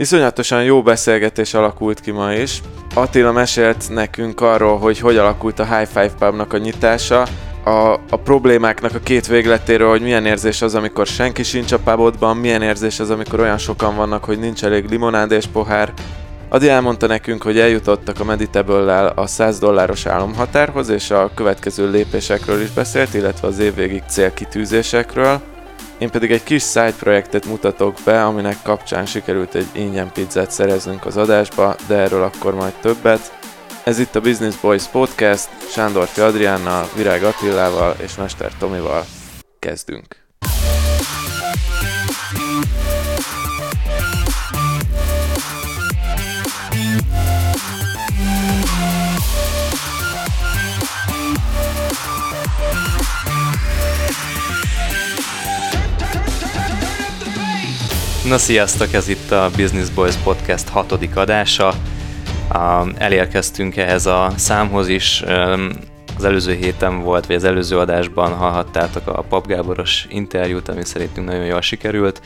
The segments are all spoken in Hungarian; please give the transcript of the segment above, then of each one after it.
Iszonyatosan jó beszélgetés alakult ki ma is. Attila mesélt nekünk arról, hogy hogy alakult a High Five Pubnak a nyitása, a, a problémáknak a két végletéről, hogy milyen érzés az, amikor senki sincs a pubodban, milyen érzés az, amikor olyan sokan vannak, hogy nincs elég limonád és pohár. Adi elmondta nekünk, hogy eljutottak a meditable a 100 dolláros álomhatárhoz, és a következő lépésekről is beszélt, illetve az évvégig célkitűzésekről. Én pedig egy kis side projektet mutatok be, aminek kapcsán sikerült egy ingyen pizzát szereznünk az adásba, de erről akkor majd többet. Ez itt a Business Boys Podcast, Sándorfi Adriánnal, Virág Attilával és Mester Tomival. Kezdünk! Na sziasztok, ez itt a Business Boys Podcast hatodik adása. Elérkeztünk ehhez a számhoz is. Az előző héten volt, vagy az előző adásban hallhattátok a Pap Gáboros interjút, ami szerintünk nagyon jól sikerült.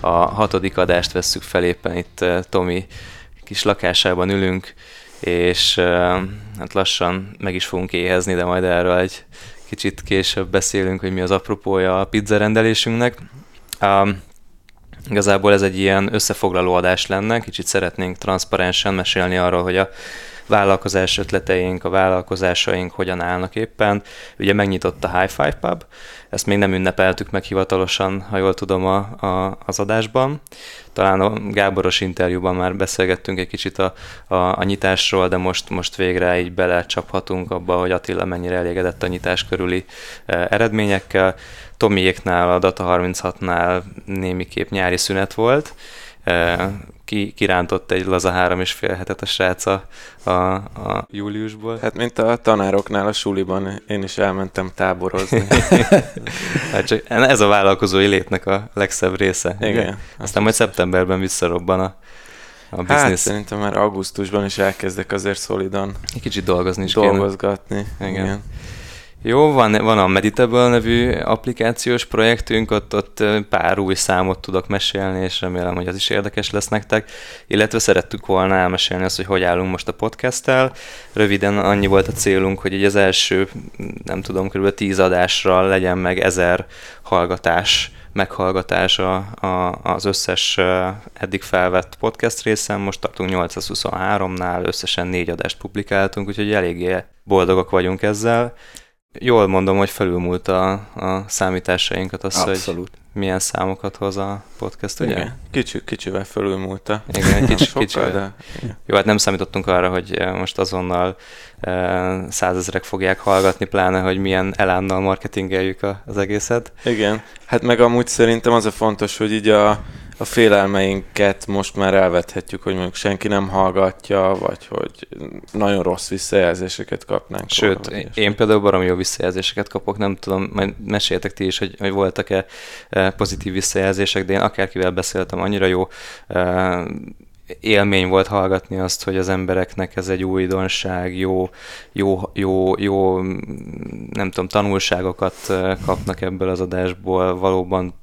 A hatodik adást vesszük fel éppen itt Tomi kis lakásában ülünk, és hát lassan meg is fogunk éhezni, de majd erről egy kicsit később beszélünk, hogy mi az apropója a pizza rendelésünknek. Igazából ez egy ilyen összefoglaló adás lenne, kicsit szeretnénk transzparensen mesélni arról, hogy a vállalkozás ötleteink, a vállalkozásaink hogyan állnak éppen. Ugye megnyitott a High Five Pub, ezt még nem ünnepeltük meg hivatalosan, ha jól tudom a, a, az adásban. Talán a Gáboros interjúban már beszélgettünk egy kicsit a, a, a nyitásról, de most, most végre így belecsaphatunk abba, hogy Attila mennyire elégedett a nyitás körüli e, eredményekkel. Tomiéknál, a Data36-nál némiképp nyári szünet volt, ki, kirántott egy laza három és fél hetet a srác a, a, a júliusból. Hát mint a tanároknál a suliban, én is elmentem táborozni. hát csak ez a vállalkozói létnek a legszebb része. Igen. Igen. Aztán majd szeptemberben visszarobban a, a biznisz. Hát szerintem már augusztusban is elkezdek azért szolidan. Egy kicsit dolgozni is Dolgozgatni. Kéne. Igen. Igen. Jó, van, van a Meditable nevű applikációs projektünk, ott, ott pár új számot tudok mesélni, és remélem, hogy az is érdekes lesz nektek. Illetve szerettük volna elmesélni azt, hogy hogy állunk most a podcasttel. Röviden annyi volt a célunk, hogy így az első, nem tudom, kb. tíz adásra legyen meg ezer hallgatás, meghallgatás a, a, az összes eddig felvett podcast részen. Most tartunk 823-nál, összesen négy adást publikáltunk, úgyhogy eléggé boldogok vagyunk ezzel. Jól mondom, hogy felülmúlt a, a számításainkat az, Abszolút. hogy milyen számokat hoz a podcast, ugye? Igen, kicsi, kicsivel felülmúlta. Igen, kicsi, kicsivel. De... Jó, hát nem számítottunk arra, hogy eh, most azonnal eh, százezrek fogják hallgatni, pláne, hogy milyen elánnal marketingeljük az egészet. Igen, hát meg amúgy szerintem az a fontos, hogy így a a félelmeinket most már elvethetjük, hogy mondjuk senki nem hallgatja, vagy hogy nagyon rossz visszajelzéseket kapnánk. Sőt, én, én például barom jó visszajelzéseket kapok, nem tudom, majd meséltek ti is, hogy, hogy voltak-e e, pozitív visszajelzések, de én akárkivel beszéltem, annyira jó e, élmény volt hallgatni azt, hogy az embereknek ez egy újdonság, jó, jó, jó, jó nem tudom, tanulságokat e, kapnak ebből az adásból, valóban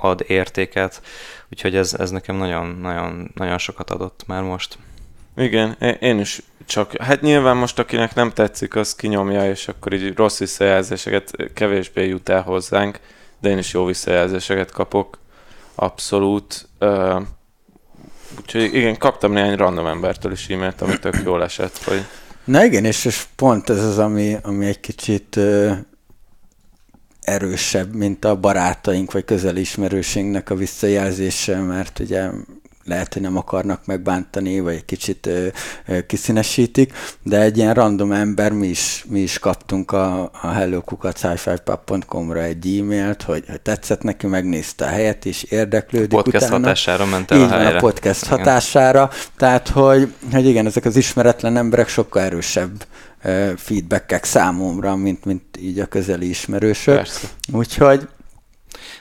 ad értéket, úgyhogy ez, ez nekem nagyon, nagyon, nagyon sokat adott már most. Igen, én is csak, hát nyilván most akinek nem tetszik, az kinyomja, és akkor így rossz visszajelzéseket kevésbé jut el hozzánk, de én is jó visszajelzéseket kapok, abszolút. Uh, úgyhogy igen, kaptam néhány random embertől is e-mailt, ami tök jól esett, hogy... Na igen, és, és pont ez az, ami, ami egy kicsit uh, erősebb, mint a barátaink vagy közeli ismerőségnek a visszajelzése, mert ugye lehet, hogy nem akarnak megbántani, vagy egy kicsit ö, ö, kiszínesítik, de egy ilyen random ember, mi is, mi is kaptunk a, a hellokukacifypub.com-ra egy e-mailt, hogy, hogy tetszett neki, megnézte a helyet, és érdeklődik a podcast utána. hatására ment el Így a helyre. a podcast igen. hatására, tehát hogy, hogy igen, ezek az ismeretlen emberek sokkal erősebb feedbackek számomra, mint, mint így a közeli ismerősök. Persze. Úgyhogy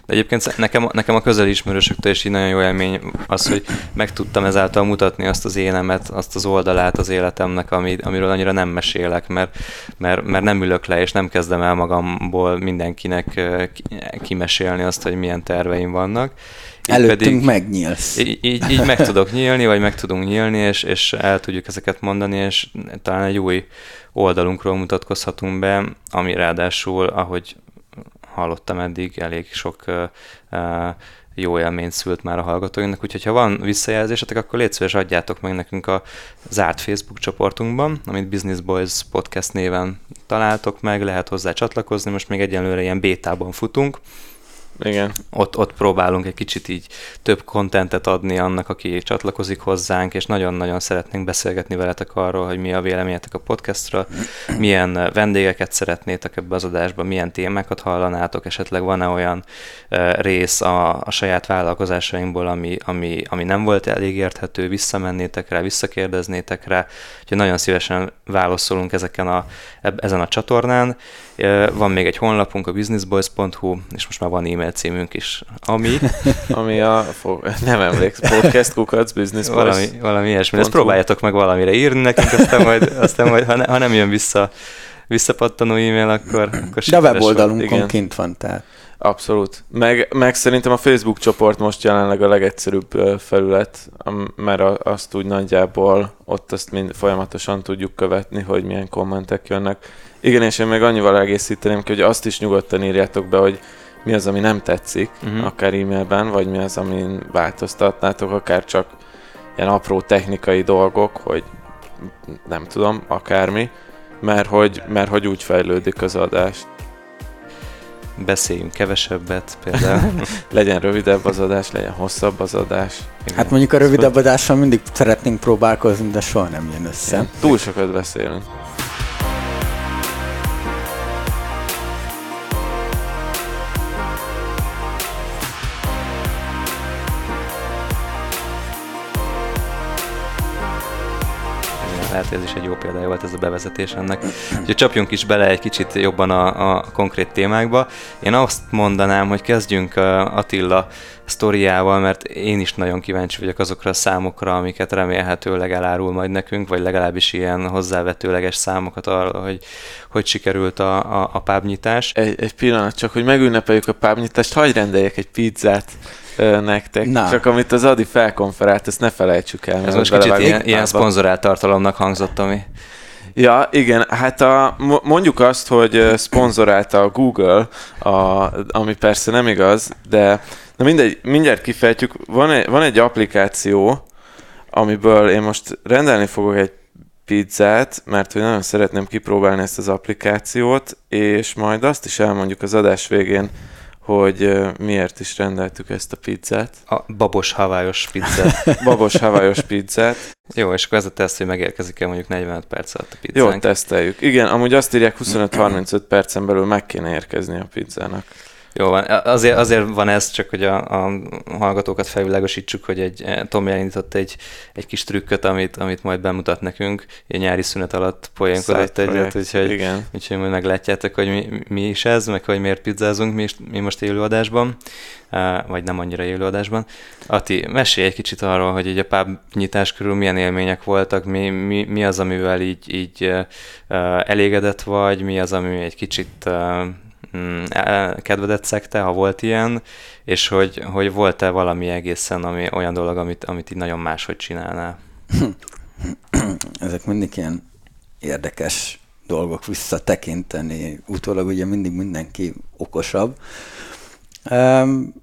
de egyébként nekem, nekem a közeli ismerősöktől is így nagyon jó élmény az, hogy meg tudtam ezáltal mutatni azt az énemet, azt az oldalát az életemnek, ami, amiről annyira nem mesélek, mert, mert, mert nem ülök le, és nem kezdem el magamból mindenkinek kimesélni azt, hogy milyen terveim vannak. Előttünk pedig, megnyílsz. Így, így, így meg tudok nyílni, vagy meg tudunk nyílni, és, és el tudjuk ezeket mondani, és talán egy új oldalunkról mutatkozhatunk be, ami ráadásul, ahogy hallottam eddig, elég sok jó élményt szült már a hallgatóinknak, úgyhogy ha van visszajelzésetek, akkor légy szíves, adjátok meg nekünk a zárt Facebook csoportunkban, amit Business Boys Podcast néven találtok meg, lehet hozzá csatlakozni, most még egyenlőre ilyen bétában futunk, igen. Ott, ott próbálunk egy kicsit így több kontentet adni annak, aki csatlakozik hozzánk, és nagyon-nagyon szeretnénk beszélgetni veletek arról, hogy mi a véleményetek a podcastról, milyen vendégeket szeretnétek ebbe az adásba, milyen témákat hallanátok, esetleg van-e olyan rész a, a saját vállalkozásainkból, ami, ami, ami nem volt elég érthető, visszamennétek rá, visszakérdeznétek rá, úgyhogy nagyon szívesen válaszolunk ezeken a, ezen a csatornán. Van még egy honlapunk, a businessboys.hu, és most már van e-mail címünk is, ami... ami a, nem emlékszem, podcast kukac, business valami, valami ilyesmi. Ezt próbáljátok meg valamire írni nekünk, aztán majd, aztán majd ha, ne, ha nem jön vissza visszapattanó e-mail, akkor, akkor De a weboldalunkon kint van, tehát. Abszolút. Meg, meg szerintem a Facebook csoport most jelenleg a legegyszerűbb felület, mert azt úgy nagyjából ott azt mind folyamatosan tudjuk követni, hogy milyen kommentek jönnek. Igen, és én meg annyival egészíteném ki, hogy azt is nyugodtan írjátok be, hogy mi az, ami nem tetszik, uh-huh. akár e-mailben, vagy mi az, amin változtatnátok, akár csak ilyen apró technikai dolgok, hogy nem tudom, akármi, mert hogy, mert hogy úgy fejlődik az adás. Beszéljünk kevesebbet például. legyen rövidebb az adás, legyen hosszabb az adás. Igen. Hát mondjuk a rövidebb adással mindig szeretnénk próbálkozni, de soha nem jön össze. Igen. Túl sokat beszélünk. Hogy ez is egy jó példája volt ez a bevezetés ennek. Úgyhogy csapjunk is bele egy kicsit jobban a, a konkrét témákba. Én azt mondanám, hogy kezdjünk Attila sztoriával, mert én is nagyon kíváncsi vagyok azokra a számokra, amiket remélhetőleg elárul majd nekünk, vagy legalábbis ilyen hozzávetőleges számokat arra, hogy hogy sikerült a, a, a pábnyitás. Egy, egy pillanat, csak hogy megünnepeljük a pábnyitást, hagyj rendeljek egy pizzát nektek. Na. Csak amit az Adi felkonferált, ezt ne felejtsük el. Ez most kicsit ilyen, ilyen szponzorált tartalomnak hangzott, ami... Ja, igen, hát a, mondjuk azt, hogy szponzorálta a Google, a, ami persze nem igaz, de na mindegy, mindjárt kifejtjük, van egy, van egy applikáció, amiből én most rendelni fogok egy pizzát, mert hogy nagyon szeretném kipróbálni ezt az applikációt, és majd azt is elmondjuk az adás végén, hogy miért is rendeltük ezt a pizzát. A babos havályos pizzát. babos havályos pizzát. Jó, és akkor ez a teszt, hogy megérkezik el mondjuk 45 perc alatt a pizzánk. Jó, teszteljük. Igen, amúgy azt írják 25-35 percen belül meg kéne érkezni a pizzának. Jó van, azért, azért van ez, csak hogy a, a hallgatókat felvilágosítsuk, hogy egy, eh, Tom elindított egy, egy kis trükköt, amit, amit majd bemutat nekünk, egy nyári szünet alatt poénkodott egyet, úgyhogy, Igen. úgyhogy majd meglátjátok, hogy mi, mi is ez, meg hogy miért pizzázunk mi, mi most élőadásban, eh, vagy nem annyira élőadásban. Ati, mesélj egy kicsit arról, hogy egy a pub nyitás körül milyen élmények voltak, mi, mi, mi az, amivel így, így uh, elégedett vagy, mi az, ami egy kicsit Mm, kedvedet szekte, ha volt ilyen, és hogy, hogy volt-e valami egészen ami, olyan dolog, amit, amit így nagyon máshogy csinálnál? Ezek mindig ilyen érdekes dolgok visszatekinteni. Utólag ugye mindig mindenki okosabb. Um,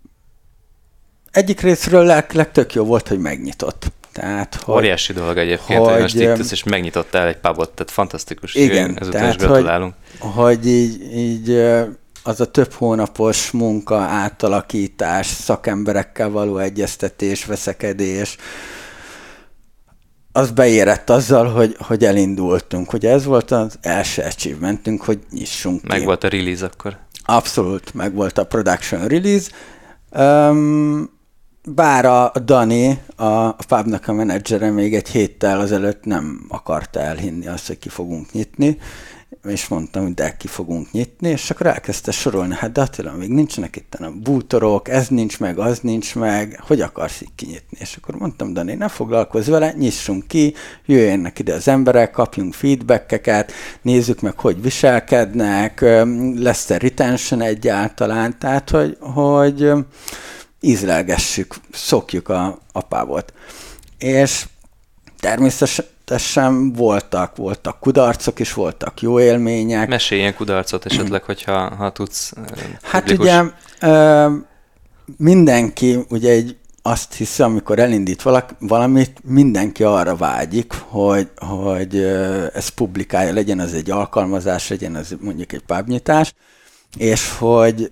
egyik részről leg, legtök jó volt, hogy megnyitott. Tehát, hogy, Óriási dolog egyébként, hogy, hogy most itt és megnyitottál egy pubot, tehát fantasztikus. Igen, Ezután tehát, is gratulálunk. Hogy, hogy így, így az a több hónapos munka, átalakítás, szakemberekkel való egyeztetés, veszekedés, az beérett azzal, hogy, hogy elindultunk. Ugye ez volt az első achievementünk, hogy nyissunk Meg ki. volt a release akkor? Abszolút, meg volt a production release. Um, bár a Dani, a Fabnak a menedzsere még egy héttel azelőtt nem akarta elhinni azt, hogy ki fogunk nyitni, és mondtam, hogy de ki fogunk nyitni, és akkor elkezdte sorolni, hát de Attila, még nincsenek itt a bútorok, ez nincs meg, az nincs meg, hogy akarsz így kinyitni? És akkor mondtam, Dani, ne foglalkozz vele, nyissunk ki, jöjjenek ide az emberek, kapjunk feedbackeket, nézzük meg, hogy viselkednek, lesz-e retention egyáltalán, tehát, hogy, hogy ízlelgessük, szokjuk a apávot. És természetesen voltak, voltak kudarcok is, voltak jó élmények. Mesélj ilyen kudarcot esetleg, hogyha ha tudsz. Hát ugye mindenki ugye egy azt hiszi, amikor elindít valak, valamit, mindenki arra vágyik, hogy, hogy ez publikálja, legyen az egy alkalmazás, legyen az mondjuk egy pubnyitás, és hogy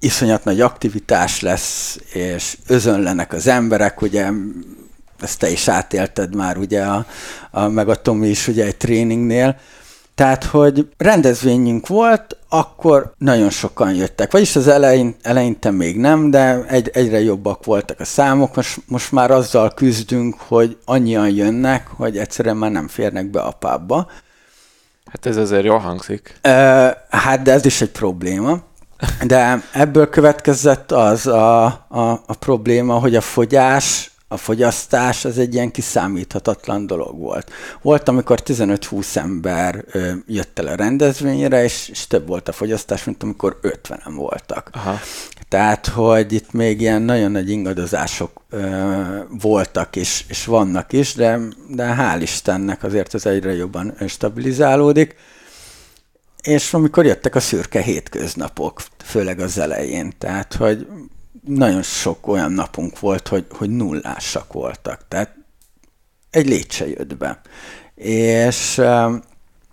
iszonyat nagy aktivitás lesz, és özönlenek az emberek, ugye ezt te is átélted már, ugye, a, a, meg a Tomi is ugye egy tréningnél, tehát, hogy rendezvényünk volt, akkor nagyon sokan jöttek. Vagyis az elején, eleinte még nem, de egy, egyre jobbak voltak a számok. Most, most már azzal küzdünk, hogy annyian jönnek, hogy egyszerűen már nem férnek be a pubba. Hát ez azért jól hangzik. Uh, hát, de ez is egy probléma. De ebből következett az a, a, a probléma, hogy a fogyás a fogyasztás az egy ilyen kiszámíthatatlan dolog volt. Volt, amikor 15-20 ember ö, jött el a rendezvényre, és, és több volt a fogyasztás, mint amikor 50-en voltak. Aha. Tehát, hogy itt még ilyen nagyon nagy ingadozások ö, voltak és, és vannak is, de, de hál' Istennek azért ez egyre jobban stabilizálódik. És amikor jöttek a szürke hétköznapok, főleg az elején, tehát, hogy nagyon sok olyan napunk volt, hogy, hogy nullásak voltak. Tehát egy lét se jött be. És uh,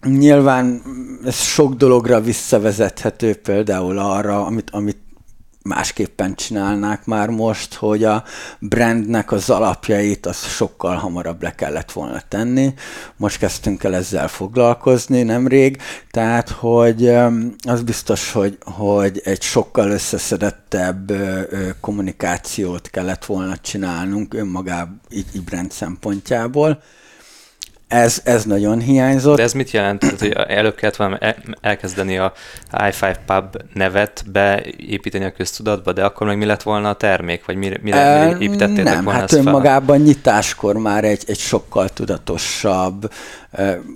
nyilván ez sok dologra visszavezethető, például arra, amit, amit másképpen csinálnák már most, hogy a brandnek az alapjait az sokkal hamarabb le kellett volna tenni. Most kezdtünk el ezzel foglalkozni nemrég, tehát hogy az biztos, hogy, hogy egy sokkal összeszedettebb kommunikációt kellett volna csinálnunk önmagában így, brand szempontjából ez, ez nagyon hiányzott. De ez mit jelent? Hogy előbb kellett volna elkezdeni a i5 Pub nevet beépíteni a köztudatba, de akkor meg mi lett volna a termék? Vagy mire, mire, mire építettétek Nem, volna hát önmagában fel? nyitáskor már egy, egy sokkal tudatosabb.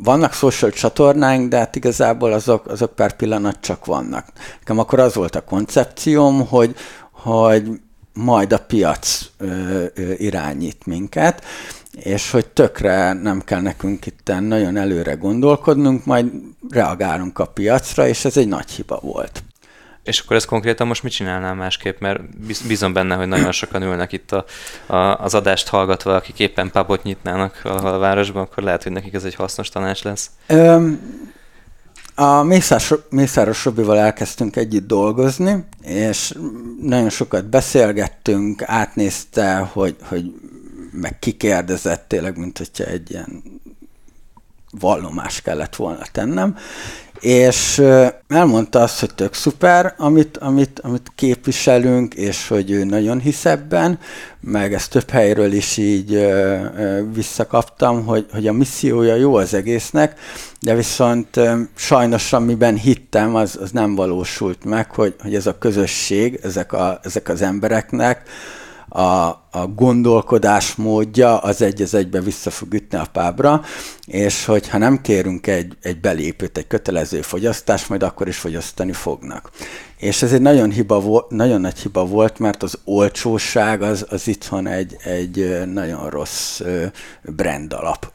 Vannak social csatornáink, de hát igazából azok, azok per pillanat csak vannak. Nekem akkor az volt a koncepcióm, hogy, hogy majd a piac ö, ö, irányít minket, és hogy tökre nem kell nekünk itt nagyon előre gondolkodnunk, majd reagálunk a piacra, és ez egy nagy hiba volt. És akkor ez konkrétan most mit csinálnál másképp? Mert bízom benne, hogy nagyon sokan ülnek itt a, a, az adást hallgatva, akik éppen pubot nyitnának valahol a városban, akkor lehet, hogy nekik ez egy hasznos tanács lesz. Öm, a Mészáros, Mészáros Robival elkezdtünk együtt dolgozni, és nagyon sokat beszélgettünk, átnézte, hogy, hogy meg kikérdezett tényleg, mint hogyha egy ilyen vallomás kellett volna tennem, és elmondta azt, hogy tök szuper, amit, amit, amit képviselünk, és hogy ő nagyon hisz ebben, meg ezt több helyről is így visszakaptam, hogy, hogy a missziója jó az egésznek, de viszont sajnos amiben hittem, az, az nem valósult meg, hogy, hogy ez a közösség, ezek, a, ezek az embereknek, a, a gondolkodás módja az egy az egybe vissza fog ütni a pábra, és hogyha nem kérünk egy, egy belépőt, egy kötelező fogyasztást, majd akkor is fogyasztani fognak. És ez egy nagyon, hiba vo- nagyon nagy hiba volt, mert az olcsóság az, az itthon egy, egy nagyon rossz brand alap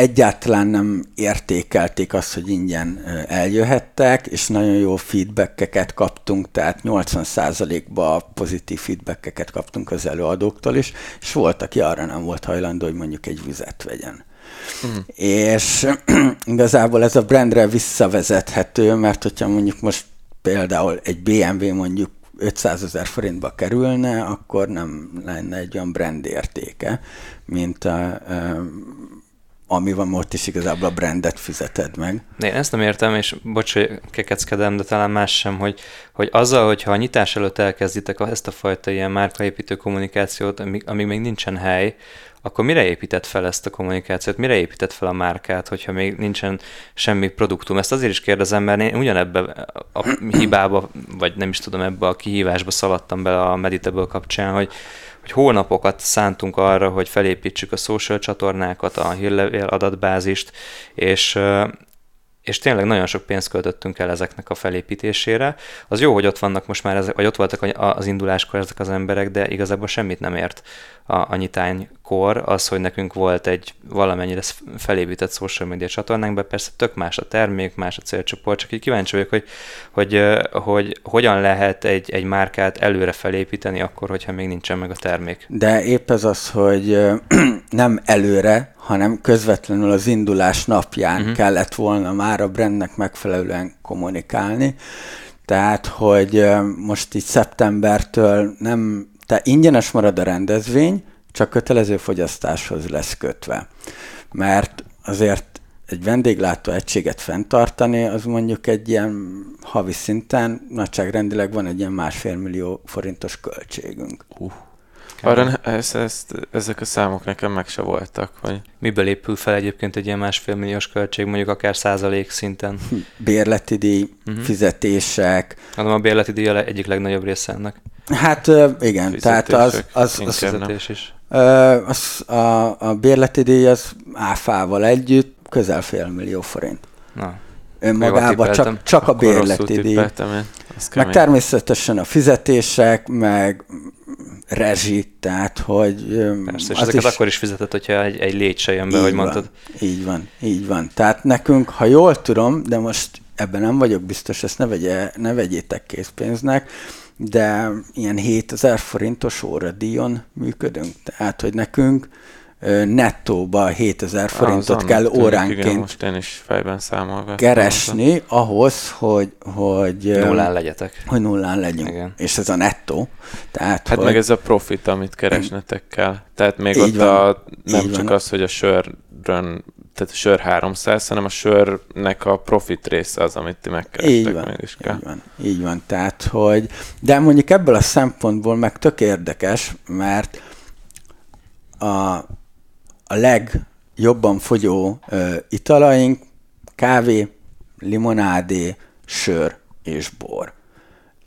egyáltalán nem értékelték azt, hogy ingyen eljöhettek, és nagyon jó feedbackeket kaptunk, tehát 80%-ba pozitív feedbackeket kaptunk az előadóktól is, és volt, aki arra nem volt hajlandó, hogy mondjuk egy vizet vegyen. Mm. És igazából ez a brandre visszavezethető, mert hogyha mondjuk most például egy BMW mondjuk 500 ezer forintba kerülne, akkor nem lenne egy olyan brand értéke, mint a, a ami van most is igazából a brandet fizeted meg. Én ezt nem értem, és bocs, hogy kekeckedem, de talán más sem, hogy, hogy azzal, hogyha a nyitás előtt elkezditek ezt a fajta ilyen márkaépítő kommunikációt, amíg, amíg még nincsen hely, akkor mire épített fel ezt a kommunikációt, mire épített fel a márkát, hogyha még nincsen semmi produktum? Ezt azért is kérdezem, mert én ugyanebbe a hibába, vagy nem is tudom, ebbe a kihívásba szaladtam bele a Meditable kapcsán, hogy, hogy hónapokat szántunk arra, hogy felépítsük a social csatornákat, a hírlevél adatbázist, és, és tényleg nagyon sok pénzt költöttünk el ezeknek a felépítésére. Az jó, hogy ott vannak most már, ezek, vagy ott voltak az induláskor ezek az emberek, de igazából semmit nem ért a, a nyitánykor. Az, hogy nekünk volt egy valamennyire felépített social media csatornánk, be persze tök más a termék, más a célcsoport, csak így kíváncsi vagyok, hogy, hogy, hogy hogyan lehet egy, egy márkát előre felépíteni akkor, hogyha még nincsen meg a termék. De épp ez az, hogy nem előre, hanem közvetlenül az indulás napján uh-huh. kellett volna már a brandnek megfelelően kommunikálni. Tehát, hogy most így szeptembertől nem, te ingyenes marad a rendezvény, csak kötelező fogyasztáshoz lesz kötve. Mert azért egy vendéglátó egységet fenntartani, az mondjuk egy ilyen havi szinten nagyságrendileg van egy ilyen másfél millió forintos költségünk. Uh. Arra ez, ez, ezek a számok nekem meg se voltak. Vagy... Miből épül fel egyébként egy ilyen másfél milliós költség, mondjuk akár százalék szinten? Bérleti díj, uh-huh. fizetések. Hanem a bérleti díj a egyik legnagyobb része ennek. Hát igen, fizetések, tehát az, az, az, fizetés is. Az, a, a bérleti díj az áfával együtt közel fél millió forint. Na, önmagában csak, csak a bérleti díj. Meg természetesen a fizetések, meg rezsi, tehát hogy... Persze, és ezeket is... akkor is fizetett, hogyha egy, egy légy se jön be, hogy mondtad. Így van, így van. Tehát nekünk, ha jól tudom, de most ebben nem vagyok biztos, ezt ne, vegye, ne vegyétek készpénznek, de ilyen 7000 forintos óradíjon működünk. Tehát, hogy nekünk nettóba 7000 forintot kell tűnik, óránként igen, most én is fejben keresni ahhoz, hogy, hogy nullán legyetek. Hogy nullán legyünk. Igen. És ez a nettó. Tehát, hát hogy... meg ez a profit, amit keresnetek kell. Tehát még Így ott van. a, nem Így csak van. az, hogy a sörön tehát a sör 300, hanem a sörnek a profit része az, amit ti megkerestek. Így van, is kell. így van, így van. Tehát, hogy, de mondjuk ebből a szempontból meg tök érdekes, mert a, a legjobban fogyó ö, italaink kávé, limonádé, sör és bor.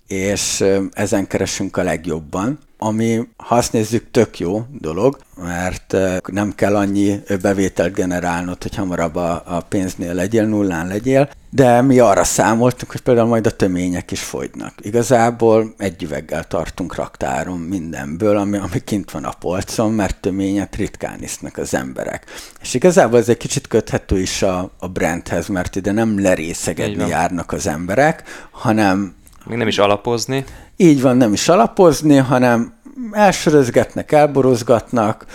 És ö, ezen keresünk a legjobban ami, ha azt nézzük, tök jó dolog, mert nem kell annyi bevételt generálnod, hogy hamarabb a, a pénznél legyél, nullán legyél, de mi arra számoltunk, hogy például majd a tömények is fogynak. Igazából egy üveggel tartunk raktáron mindenből, ami, ami kint van a polcon, mert töményet ritkán isznak az emberek. És igazából ez egy kicsit köthető is a, a brandhez, mert ide nem lerészegedni járnak az emberek, hanem még nem is alapozni. Így van, nem is alapozni, hanem elsörözgetnek, elborozgatnak,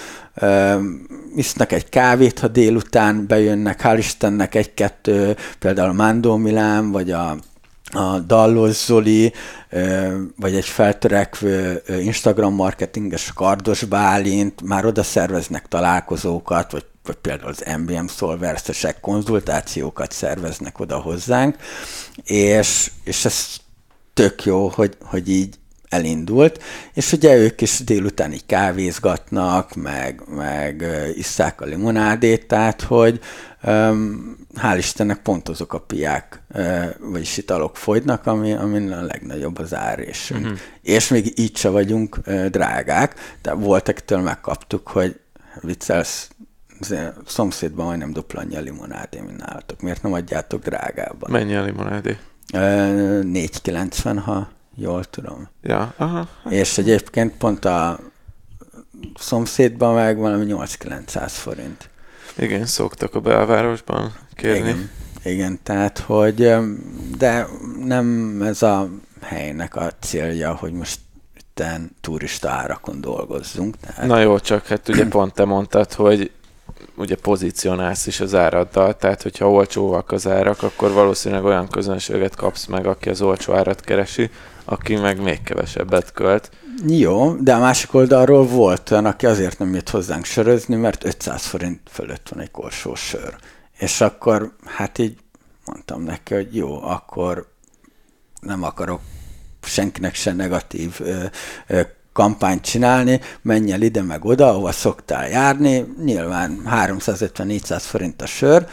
isznak egy kávét, ha délután bejönnek, hál' Istennek egy-kettő, például a Mándó Milán, vagy a, a Dallos Zoli, vagy egy feltörekvő Instagram marketinges Kardos Bálint, már oda szerveznek találkozókat, vagy, vagy például az MBM szolversesek konzultációkat szerveznek oda hozzánk, és, és ez tök jó, hogy, hogy így elindult, és ugye ők is délután így kávézgatnak, meg, meg isszák a limonádét, tehát hogy hál' Istennek pont azok a piák, vagyis italok fogynak, ami, ami a legnagyobb az árés. Uh-huh. És még így se vagyunk drágák, de voltak től megkaptuk, hogy viccelsz, szomszédban majdnem dupla annyi a limonádé, mint nálatok. Miért nem adjátok drágában? Mennyi a limonádé? 4,90, ha jól tudom. Ja, aha. És egyébként pont a szomszédban meg valami 8-900 forint. Igen, szoktak a belvárosban kérni. Igen, igen, tehát hogy, de nem ez a helynek a célja, hogy most itten turista árakon dolgozzunk. Tehát... Na jó, csak hát ugye pont te mondtad, hogy ugye pozícionálsz is az áraddal, tehát hogyha olcsóak az árak, akkor valószínűleg olyan közönséget kapsz meg, aki az olcsó árat keresi, aki meg még kevesebbet költ. Jó, de a másik oldalról volt olyan, aki azért nem jött hozzánk sörözni, mert 500 forint fölött van egy korsó sör. És akkor hát így mondtam neki, hogy jó, akkor nem akarok senkinek se negatív ö, ö, kampányt csinálni, menj el ide meg oda, ahova szoktál járni, nyilván 350-400 forint a sör,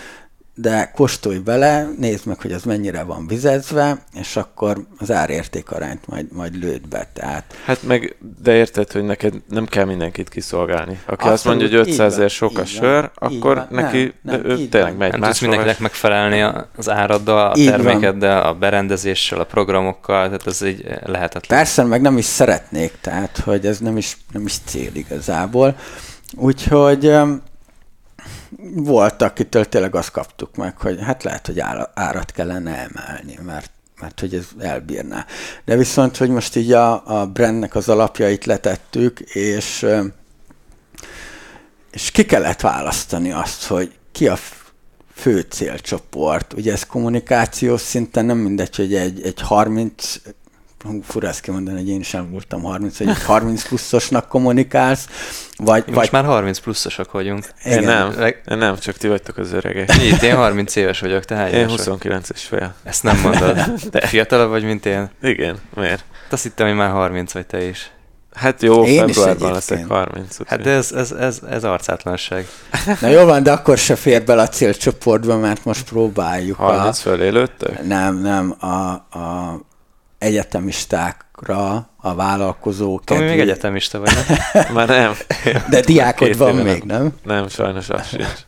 de kóstolj bele, nézd meg, hogy az mennyire van vizezve, és akkor az árérték arányt majd, majd lőd be. Tehát... Hát meg, de érted, hogy neked nem kell mindenkit kiszolgálni. Aki Abszolút, azt mondja, hogy 500 ezer sok a sör, akkor van, neki nem, nem, ő tényleg megy Nem tudsz mindenkinek megfelelni az áraddal, a így termékeddel, van. a berendezéssel, a programokkal, tehát ez egy lehetetlen. Persze, meg nem is szeretnék, tehát hogy ez nem is, nem is cél igazából. Úgyhogy volt, akitől tényleg azt kaptuk meg, hogy hát lehet, hogy árat kellene emelni, mert mert hogy ez elbírná. De viszont, hogy most így a, a brandnek az alapjait letettük, és, és ki kellett választani azt, hogy ki a fő célcsoport. Ugye ez kommunikációs szinten nem mindegy, hogy egy, egy 30 fura ezt kimondani, hogy én sem voltam 30, hogy 30 pluszosnak kommunikálsz, vagy... Most vagy... már 30 pluszosak vagyunk. Igen. Én nem, én nem, csak ti vagytok az öregek. Itt én 30 éves vagyok, te hány Én 29 és fél. Ezt nem mondod. De. Fiatalabb vagy, mint én? Igen, miért? Azt hittem, hogy már 30 vagy te is. Hát jó, én februárban leszek 30. Hát de ez, ez, ez, ez arcátlanság. Na jó van, de akkor se fér bele a célcsoportba, mert most próbáljuk. 30 a... fölé lőttök? Nem, nem, a, a egyetemistákra a vállalkozók. Tomi kedvé... még egyetemista vagy, nem? Már nem. De diákod van még, nem. nem? Nem, sajnos az sincs.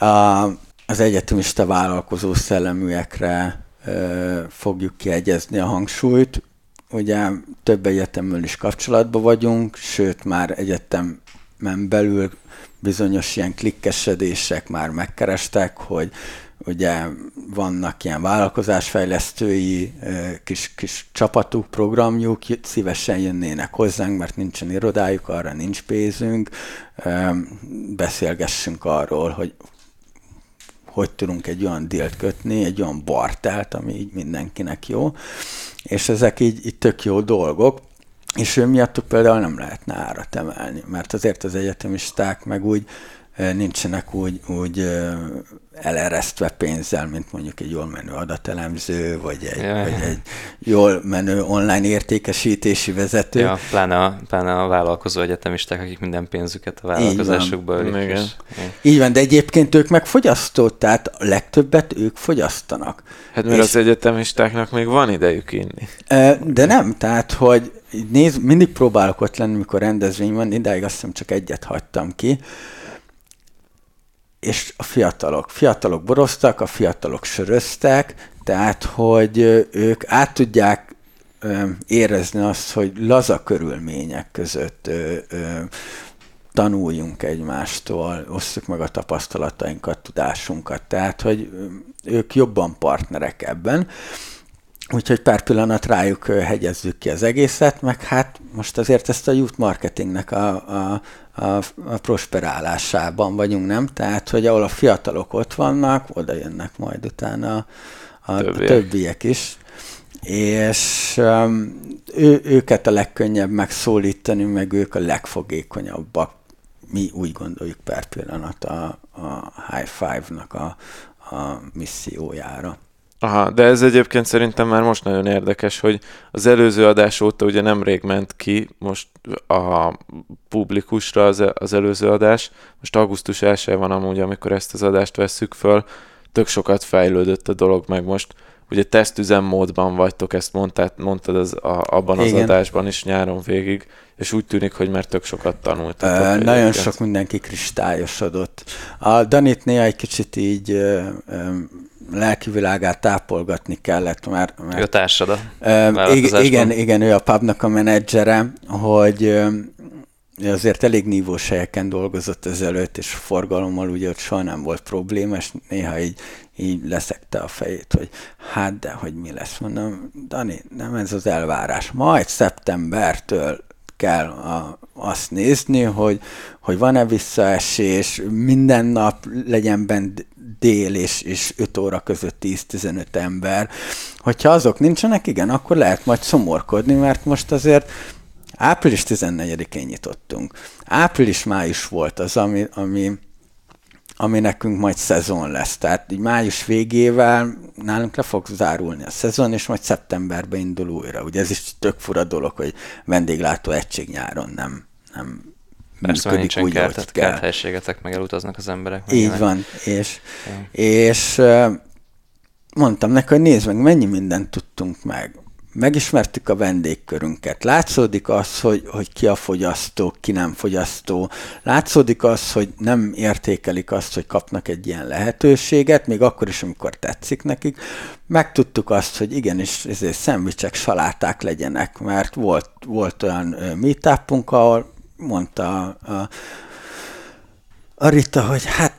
A, az egyetemista vállalkozó szelleműekre ö, fogjuk kiegyezni a hangsúlyt. Ugye több egyetemmel is kapcsolatban vagyunk, sőt már egyetemen belül bizonyos ilyen klikkesedések már megkerestek, hogy ugye vannak ilyen vállalkozásfejlesztői kis, kis csapatuk, programjuk, szívesen jönnének hozzánk, mert nincsen irodájuk, arra nincs pénzünk, beszélgessünk arról, hogy hogy tudunk egy olyan dílt kötni, egy olyan bartelt, ami így mindenkinek jó, és ezek így, így tök jó dolgok, és ő miattuk például nem lehetne árat emelni, mert azért az egyetemisták meg úgy nincsenek úgy, úgy eleresztve pénzzel, mint mondjuk egy jól menő adatelemző, vagy egy, ja. vagy egy jól menő online értékesítési vezető. Ja, pláne a, pláne a vállalkozó egyetemisták, akik minden pénzüket a vállalkozásukból Így van. Igen. És, Így van, de egyébként ők meg fogyasztók, tehát a legtöbbet ők fogyasztanak. Hát mert és, az egyetemistáknak még van idejük inni. De nem, tehát, hogy néz, mindig próbálok ott lenni, mikor rendezvény van, idáig azt hiszem csak egyet hagytam ki, és a fiatalok. Fiatalok boroztak, a fiatalok söröztek, tehát, hogy ők át tudják érezni azt, hogy laza körülmények között tanuljunk egymástól, osszuk meg a tapasztalatainkat, tudásunkat, tehát, hogy ők jobban partnerek ebben. Úgyhogy pár pillanat rájuk hegyezzük ki az egészet, meg hát most azért ezt a youth marketingnek a, a, a, a prosperálásában vagyunk, nem? Tehát, hogy ahol a fiatalok ott vannak, oda jönnek majd utána a, a, többiek. többiek is, és um, ő, őket a legkönnyebb megszólítani, meg ők a legfogékonyabbak, mi úgy gondoljuk per pillanat a, a High Five-nak a, a missziójára. Aha, de ez egyébként szerintem már most nagyon érdekes, hogy az előző adás óta ugye nemrég ment ki most a publikusra az, az előző adás, most augusztus 1 van amúgy, amikor ezt az adást vesszük föl, tök sokat fejlődött a dolog, meg most ugye tesztüzemmódban vagytok, ezt mondtad, mondtad az, a, abban Igen. az adásban is nyáron végig, és úgy tűnik, hogy már tök sokat tanultatok. Ö, nagyon sok mindenki kristályosodott. A Danit néha egy kicsit így ö, ö, lelki világát tápolgatni kellett, mert... mert ő a társada. Ö, igen, igen, ő a pubnak a menedzsere, hogy ö, azért elég nívós helyeken dolgozott ezelőtt, és forgalommal ugye ott soha nem volt probléma, és néha így, így leszekte a fejét, hogy hát de, hogy mi lesz. Mondom, Dani, nem ez az elvárás. Majd szeptembertől kell a, azt nézni, hogy, hogy van-e visszaesés, minden nap legyen bent dél és, és 5 óra között 10-15 ember. Hogyha azok nincsenek, igen, akkor lehet majd szomorkodni, mert most azért április 14-én nyitottunk. Április-május volt az, ami, ami, ami nekünk majd szezon lesz. Tehát így május végével nálunk le fog zárulni a szezon, és majd szeptemberben indul újra. Ugye ez is tök fura dolog, hogy vendéglátó egység nyáron nem, nem Persze, működik úgy, kert, hogy kell. helységetek, meg elutaznak az emberek. Így ilyenek. van, és, ja. és mondtam neki, hogy nézd meg, mennyi mindent tudtunk meg megismertük a vendégkörünket. Látszódik az, hogy, hogy ki a fogyasztó, ki nem fogyasztó. Látszódik az, hogy nem értékelik azt, hogy kapnak egy ilyen lehetőséget, még akkor is, amikor tetszik nekik. Megtudtuk azt, hogy igenis ezért szendvicsek, saláták legyenek, mert volt, volt olyan meetupunk, ahol mondta a, a, a Rita, hogy hát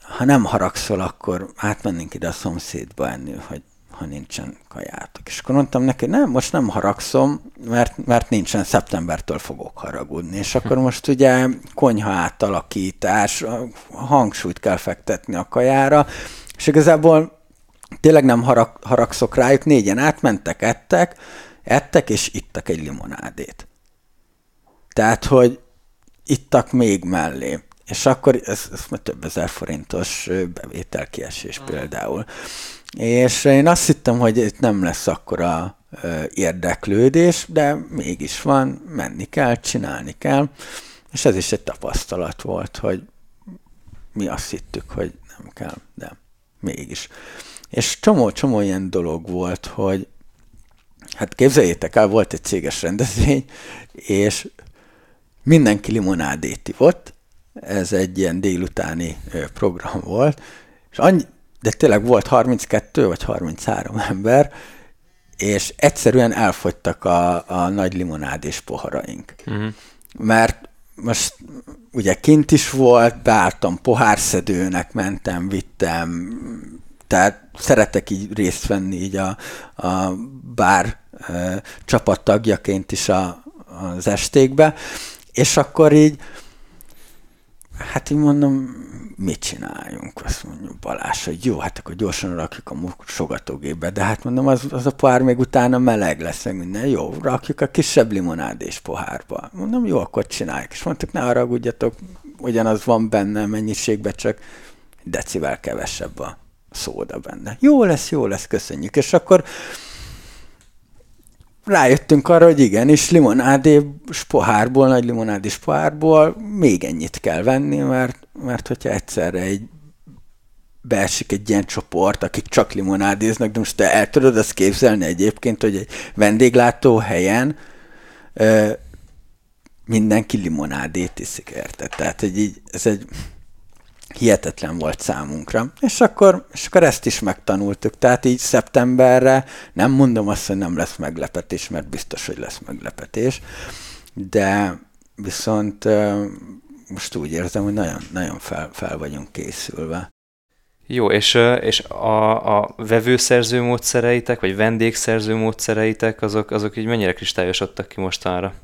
ha nem haragszol, akkor átmennénk ide a szomszédba enni, hogy ha nincsen kajátok. És akkor mondtam neki, nem, most nem haragszom, mert, mert nincsen, szeptembertől fogok haragudni. És akkor most ugye konyha átalakítás, hangsúlyt kell fektetni a kajára, és igazából tényleg nem harag, haragszok rájuk, négyen átmentek, ettek, ettek, és ittak egy limonádét. Tehát, hogy ittak még mellé. És akkor ez, ez több ezer forintos bevételkiesés például. És én azt hittem, hogy itt nem lesz akkora érdeklődés, de mégis van, menni kell, csinálni kell, és ez is egy tapasztalat volt, hogy mi azt hittük, hogy nem kell, de mégis. És csomó-csomó ilyen dolog volt, hogy hát képzeljétek el, volt egy céges rendezvény, és mindenki limonádét ivott, ez egy ilyen délutáni program volt, és annyi, de tényleg volt 32 vagy 33 ember, és egyszerűen elfogytak a, a nagy limonádés poharaink. Uh-huh. Mert most ugye kint is volt, beálltam pohárszedőnek, mentem, vittem, tehát szeretek így részt venni így a, a bár e, csapattagjaként is a, az estékbe, és akkor így hát így mondom, mit csináljunk? Azt mondjuk Balázs, hogy jó, hát akkor gyorsan rakjuk a mosogatógépbe, de hát mondom, az, az a pohár még utána meleg lesz, meg minden. Jó, rakjuk a kisebb limonádés pohárba. Mondom, jó, akkor csináljuk. És mondtuk, ne haragudjatok, ugyanaz van benne mennyiségben, csak decivel kevesebb a szóda benne. Jó lesz, jó lesz, köszönjük. És akkor rájöttünk arra, hogy igen, és limonádés pohárból, nagy limonádés pohárból még ennyit kell venni, mert, mert hogyha egyszerre egy beesik egy ilyen csoport, akik csak limonádéznak, de most te el tudod azt képzelni egyébként, hogy egy vendéglátó helyen ö, mindenki limonádét iszik, érted? Tehát, hogy így, ez egy hihetetlen volt számunkra. És akkor, és akkor ezt is megtanultuk. Tehát így szeptemberre nem mondom azt, hogy nem lesz meglepetés, mert biztos, hogy lesz meglepetés, de viszont most úgy érzem, hogy nagyon, nagyon fel, fel vagyunk készülve. Jó, és, és a, a vevőszerző módszereitek, vagy vendégszerző módszereitek, azok, azok így mennyire kristályosodtak ki mostanra?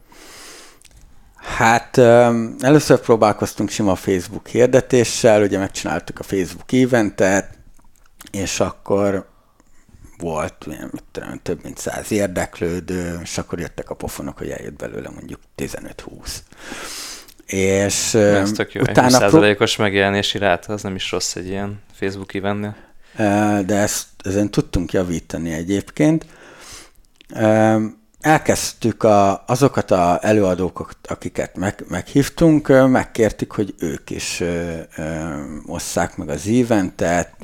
Hát először próbálkoztunk sima Facebook hirdetéssel, ugye megcsináltuk a Facebook eventet, és akkor volt mit tudom, több mint száz érdeklődő, és akkor jöttek a pofonok, hogy eljött belőle mondjuk 15-20. És Ez tök jó, utána... százalékos megjelenési ráta, az nem is rossz egy ilyen Facebook eventnél. De ezt, ezen tudtunk javítani egyébként elkezdtük a, azokat a előadókat, akiket meg, meghívtunk, megkértük, hogy ők is ö, ö, osszák meg az eventet,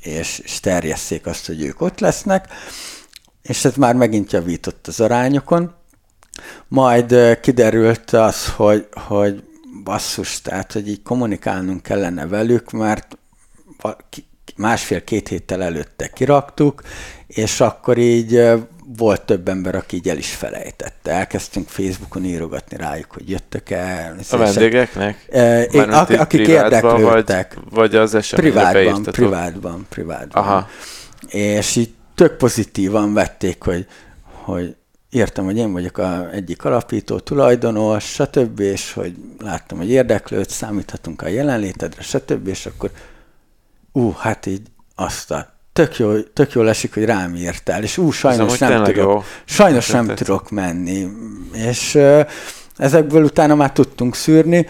és, és terjesszék azt, hogy ők ott lesznek, és ez már megint javított az arányokon. Majd kiderült az, hogy, hogy basszus, tehát, hogy így kommunikálnunk kellene velük, mert másfél-két héttel előtte kiraktuk, és akkor így volt több ember, aki így el is felejtette. Elkezdtünk Facebookon írogatni rájuk, hogy jöttek el. A vendégeknek? E, én, ak- akik érdeklődtek. Vagy, vagy az eseményre Privátban, privátban, privátban. Aha. És így tök pozitívan vették, hogy, hogy értem, hogy én vagyok a egyik alapító tulajdonos, stb., és hogy láttam, hogy érdeklőd, számíthatunk a jelenlétedre, stb., és akkor ú, hát így azt a tök jó, tök jó esik, hogy rám írtál, és ú, sajnos nem tudok, jó. sajnos nem tudok menni. És uh, ezekből utána már tudtunk szűrni,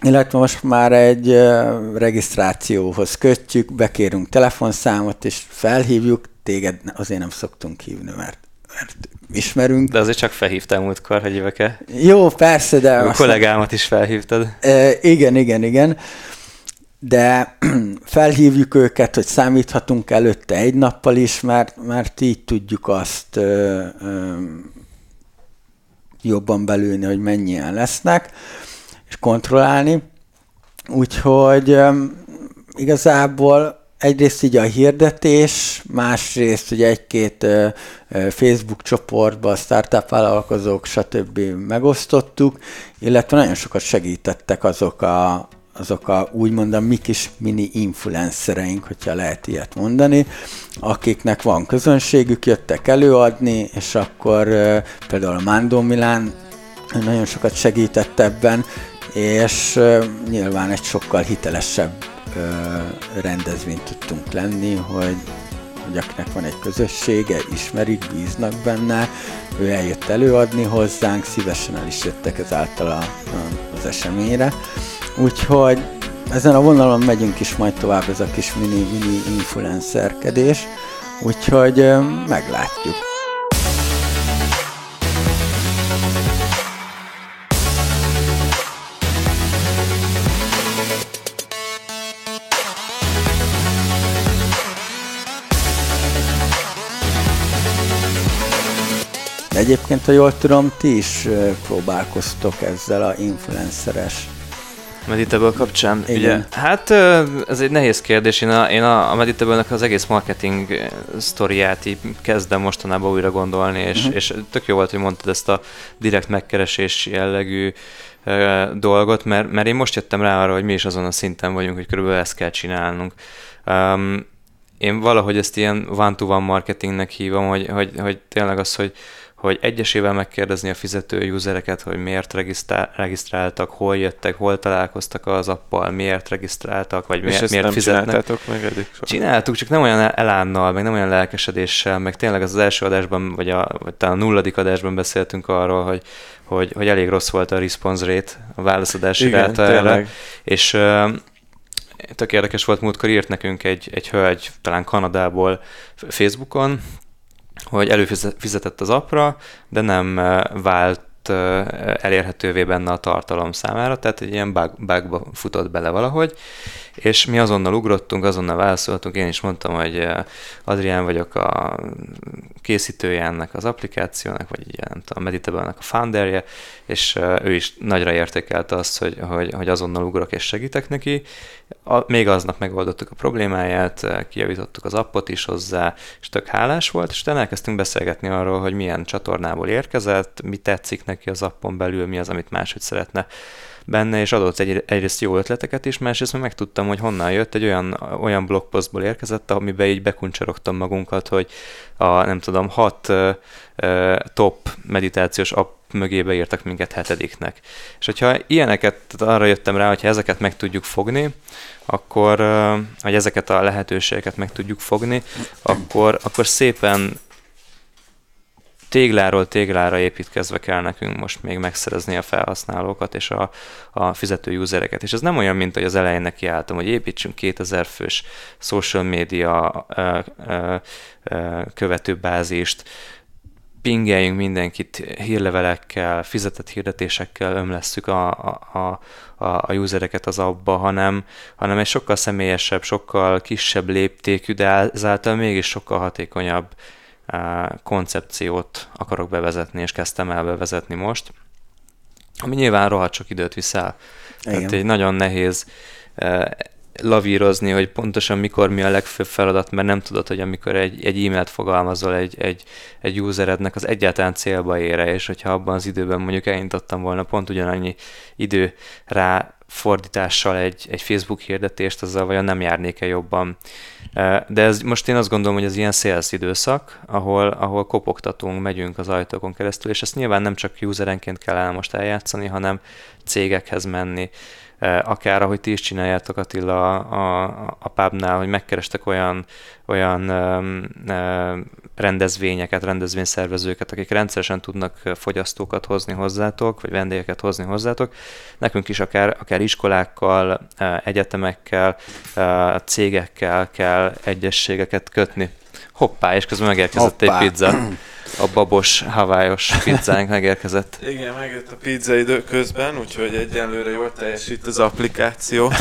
illetve most már egy uh, regisztrációhoz kötjük, bekérünk telefonszámot, és felhívjuk, téged azért nem szoktunk hívni, mert mert ismerünk. De azért csak felhívtál múltkor, hogy jövök-e. Jó, persze, de... A kollégámat is felhívtad. E, igen, igen, igen. De felhívjuk őket, hogy számíthatunk előtte egy nappal is, mert, mert így tudjuk azt ö, ö, jobban belülni, hogy mennyien lesznek, és kontrollálni. Úgyhogy ö, igazából egyrészt így a hirdetés, másrészt ugye egy-két Facebook csoportba startup vállalkozók, stb. megosztottuk, illetve nagyon sokat segítettek azok a, azok a úgymond a mi kis mini influencereink, hogyha lehet ilyet mondani, akiknek van közönségük, jöttek előadni, és akkor például a Mando Milán nagyon sokat segített ebben, és nyilván egy sokkal hitelesebb rendezvényt tudtunk lenni, hogy, hogy akinek van egy közössége, ismerik, bíznak benne, ő eljött előadni hozzánk, szívesen el is jöttek ezáltal a, a, az eseményre. Úgyhogy ezen a vonalon megyünk is majd tovább ez a kis mini-mini influencerkedés, úgyhogy meglátjuk. De egyébként, ha jól tudom, ti is próbálkoztok ezzel a influenceres Meditable kapcsán? Igen. Ugye, hát ez egy nehéz kérdés. Én a, én a, a meditable az egész marketing sztoriát így kezdem mostanában újra gondolni, és, uh-huh. és tök jó volt, hogy mondtad ezt a direkt megkeresés jellegű uh, dolgot, mert, mert én most jöttem rá arra, hogy mi is azon a szinten vagyunk, hogy körülbelül ezt kell csinálnunk. Um, én valahogy ezt ilyen one-to-one marketingnek hívom, hogy, hogy, hogy tényleg az, hogy, hogy egyesével megkérdezni a fizető usereket, hogy miért regisztráltak, hol jöttek, hol találkoztak az appal, miért regisztráltak, vagy miért, miért nem fizetnek. meg eddig soha. Csináltuk, csak nem olyan elánnal, meg nem olyan lelkesedéssel, meg tényleg az, első adásban, vagy, a, vagy talán a nulladik adásban beszéltünk arról, hogy, hogy, hogy elég rossz volt a response rate, a válaszadási ráta erre, és tök érdekes volt, múltkor írt nekünk egy, egy hölgy, talán Kanadából Facebookon, hogy előfizetett az appra, de nem eh, vált eh, elérhetővé benne a tartalom számára, tehát egy ilyen bug, bugba futott bele valahogy, és mi azonnal ugrottunk, azonnal válaszoltunk, én is mondtam, hogy eh, Adrián vagyok a készítője ennek az applikációnak, vagy ilyen, nem tudom, meditable a founderje, és ő is nagyra értékelte azt, hogy, hogy, hogy azonnal ugrok és segítek neki. A, még aznap megoldottuk a problémáját, kijavítottuk az appot is hozzá, és tök hálás volt, és utána elkezdtünk beszélgetni arról, hogy milyen csatornából érkezett, mi tetszik neki az appon belül, mi az, amit máshogy szeretne benne, és adott egy, egyrészt jó ötleteket is, másrészt meg megtudtam, hogy honnan jött, egy olyan, olyan blogpostból érkezett, amiben így bekuncsorogtam magunkat, hogy a nem tudom, hat uh, top meditációs app mögébe írtak minket hetediknek. És hogyha ilyeneket, arra jöttem rá, hogyha ezeket meg tudjuk fogni, akkor, vagy ezeket a lehetőségeket meg tudjuk fogni, akkor, akkor szépen tégláról téglára építkezve kell nekünk most még megszerezni a felhasználókat és a, a fizető usereket. És ez nem olyan, mint hogy az elején nekiálltam, hogy építsünk 2000 fős social media ö, ö, ö, követőbázist, pingeljünk mindenkit hírlevelekkel, fizetett hirdetésekkel ömlesszük a, a, a, a usereket az abba, hanem, hanem egy sokkal személyesebb, sokkal kisebb léptékű, de ezáltal mégis sokkal hatékonyabb koncepciót akarok bevezetni, és kezdtem el bevezetni most, ami nyilván rohadt sok időt viszel. Igen. Tehát egy nagyon nehéz lavírozni, hogy pontosan mikor mi a legfőbb feladat, mert nem tudod, hogy amikor egy, egy e-mailt fogalmazol egy, egy, egy userednek, az egyáltalán célba ére, és hogyha abban az időben mondjuk elindítottam volna pont ugyanannyi idő rá fordítással egy, egy Facebook hirdetést, azzal vajon nem járnék-e jobban. De ez, most én azt gondolom, hogy ez ilyen sales időszak, ahol, ahol kopogtatunk, megyünk az ajtókon keresztül, és ezt nyilván nem csak userenként kell el most eljátszani, hanem cégekhez menni, akár ahogy ti is csináljátok Attila a, a, a pubnál, hogy megkerestek olyan, olyan um, rendezvényeket, rendezvényszervezőket, akik rendszeresen tudnak fogyasztókat hozni hozzátok, vagy vendégeket hozni hozzátok. Nekünk is akár, akár iskolákkal, egyetemekkel, cégekkel kell egyességeket kötni. Hoppá, és közben megérkezett Hoppá. egy pizza. a babos, havályos pizzánk megérkezett. Igen, megjött a pizza idő közben, úgyhogy egyenlőre jól teljesít az applikáció.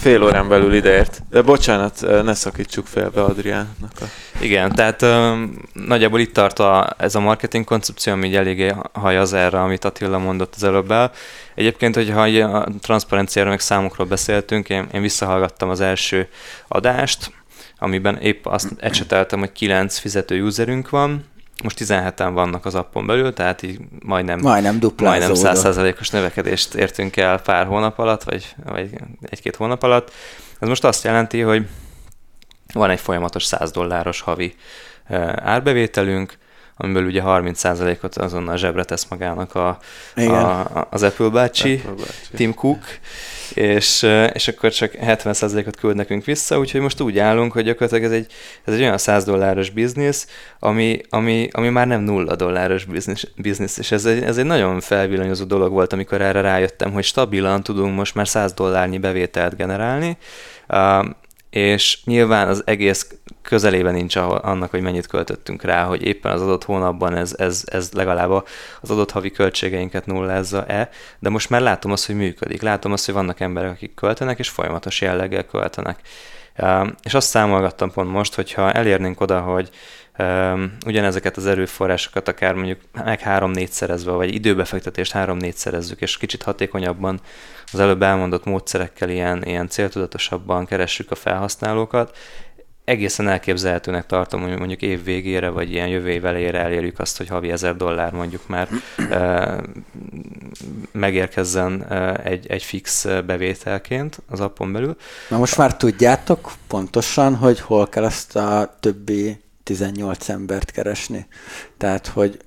Fél órán belül ideért. De bocsánat, ne szakítsuk félbe Adriánnak a... Igen, tehát um, nagyjából itt tart a, ez a marketing koncepció, ami így eléggé hajaz erre, amit Attila mondott az előbb el. Egyébként, hogyha a transzparenciáról meg számokról beszéltünk, én, én visszahallgattam az első adást, amiben épp azt ecseteltem, hogy 9 fizető userünk van, most 17-en vannak az appon belül, tehát így majdnem, majdnem, majdnem 100%-os növekedést értünk el pár hónap alatt, vagy, vagy egy-két hónap alatt. Ez most azt jelenti, hogy van egy folyamatos 100 dolláros havi árbevételünk, amiből ugye 30%-ot azonnal zsebre tesz magának a, a, az Apple bácsi, Apple bácsi, Tim Cook, és, és akkor csak 70%-ot küld nekünk vissza, úgyhogy most úgy állunk, hogy gyakorlatilag ez egy, ez egy olyan 100 dolláros biznisz, ami, ami, ami már nem nulla dolláros biznisz, biznisz és ez egy, ez egy nagyon felvillanyozó dolog volt, amikor erre rájöttem, hogy stabilan tudunk most már 100 dollárnyi bevételt generálni, és nyilván az egész közelében nincs annak, hogy mennyit költöttünk rá, hogy éppen az adott hónapban ez, ez, ez legalább az adott havi költségeinket nullázza-e, de most már látom azt, hogy működik. Látom azt, hogy vannak emberek, akik költenek, és folyamatos jelleggel költenek. És azt számolgattam pont most, hogyha elérnénk oda, hogy ugyanezeket az erőforrásokat akár mondjuk meg három-négyszerezve, vagy időbefektetést három-négyszerezzük, és kicsit hatékonyabban az előbb elmondott módszerekkel ilyen, ilyen céltudatosabban keressük a felhasználókat, egészen elképzelhetőnek tartom, hogy mondjuk év végére, vagy ilyen jövő év elejére elérjük azt, hogy havi ezer dollár mondjuk már megérkezzen egy, egy fix bevételként az appon belül. Na most már tudjátok pontosan, hogy hol kell azt a többi 18 embert keresni. Tehát, hogy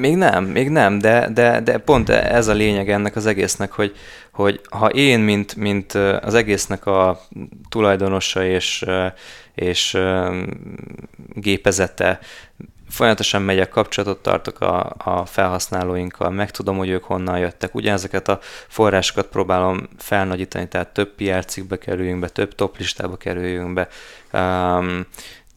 még nem, még nem, de, de, de pont ez a lényeg ennek az egésznek, hogy, hogy ha én, mint, mint az egésznek a tulajdonosa és, és gépezete folyamatosan megyek, kapcsolatot tartok a, a felhasználóinkkal, megtudom, hogy ők honnan jöttek. Ugyanezeket a forrásokat próbálom felnagyítani, tehát több PR cikkbe kerüljünk be, több top listába kerüljünk be. Um,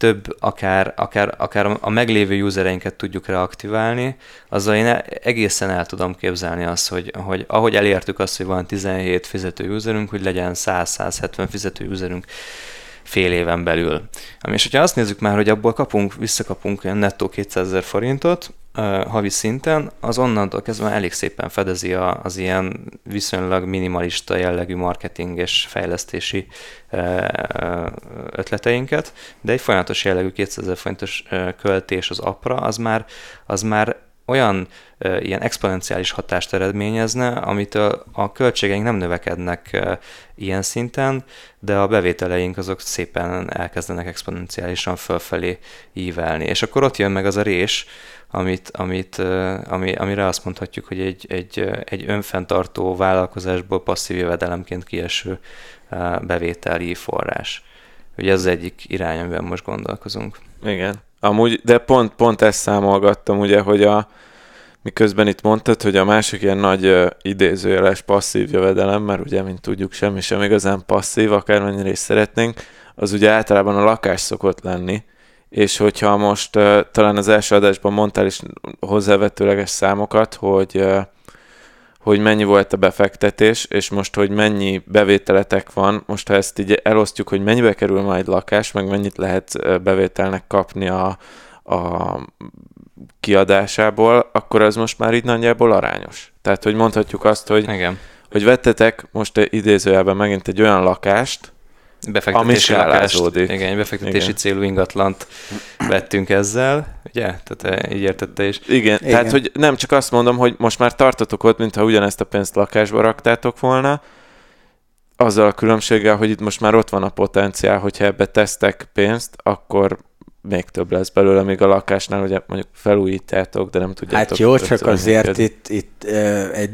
több, akár, akár, akár a meglévő usereinket tudjuk reaktiválni, azzal én egészen el tudom képzelni azt, hogy, hogy ahogy elértük azt, hogy van 17 fizető userünk, hogy legyen 100-170 fizető userünk fél éven belül. És hogyha azt nézzük már, hogy abból kapunk, visszakapunk olyan nettó 200 ezer forintot, havi szinten, az onnantól kezdve elég szépen fedezi a, az ilyen viszonylag minimalista jellegű marketing és fejlesztési ötleteinket, de egy folyamatos jellegű 200 ezer forintos költés az apra, az már, az már olyan e, ilyen exponenciális hatást eredményezne, amitől a költségeink nem növekednek e, ilyen szinten, de a bevételeink azok szépen elkezdenek exponenciálisan fölfelé ívelni. És akkor ott jön meg az a rés, amit, amit, ami, amire azt mondhatjuk, hogy egy, egy, egy önfenntartó vállalkozásból passzív jövedelemként kieső bevételi forrás. Ugye ez az egyik irány, amiben most gondolkozunk. Igen. Amúgy, de pont, pont ezt számolgattam, ugye, hogy a, miközben itt mondtad, hogy a másik ilyen nagy idézőjeles passzív jövedelem, mert ugye, mint tudjuk, semmi sem igazán passzív, akármennyire is szeretnénk, az ugye általában a lakás szokott lenni, és hogyha most talán az első adásban mondtál is hozzávetőleges számokat, hogy hogy mennyi volt a befektetés, és most, hogy mennyi bevételetek van, most ha ezt így elosztjuk, hogy mennyibe kerül majd lakás, meg mennyit lehet bevételnek kapni a, a kiadásából, akkor az most már így nagyjából arányos. Tehát, hogy mondhatjuk azt, hogy, Igen. hogy vettetek most idézőjelben megint egy olyan lakást, befektetési lakást, igen, befektetési igen. célú ingatlant vettünk ezzel, ugye? Tehát így értette is. Igen, igen, tehát hogy nem csak azt mondom, hogy most már tartotok ott, mintha ugyanezt a pénzt lakásba raktátok volna, azzal a különbséggel, hogy itt most már ott van a potenciál, hogyha ebbe tesztek pénzt, akkor még több lesz belőle, még a lakásnál ugye mondjuk felújítjátok, de nem tudjátok. Hát jó, csak azért itt, itt egy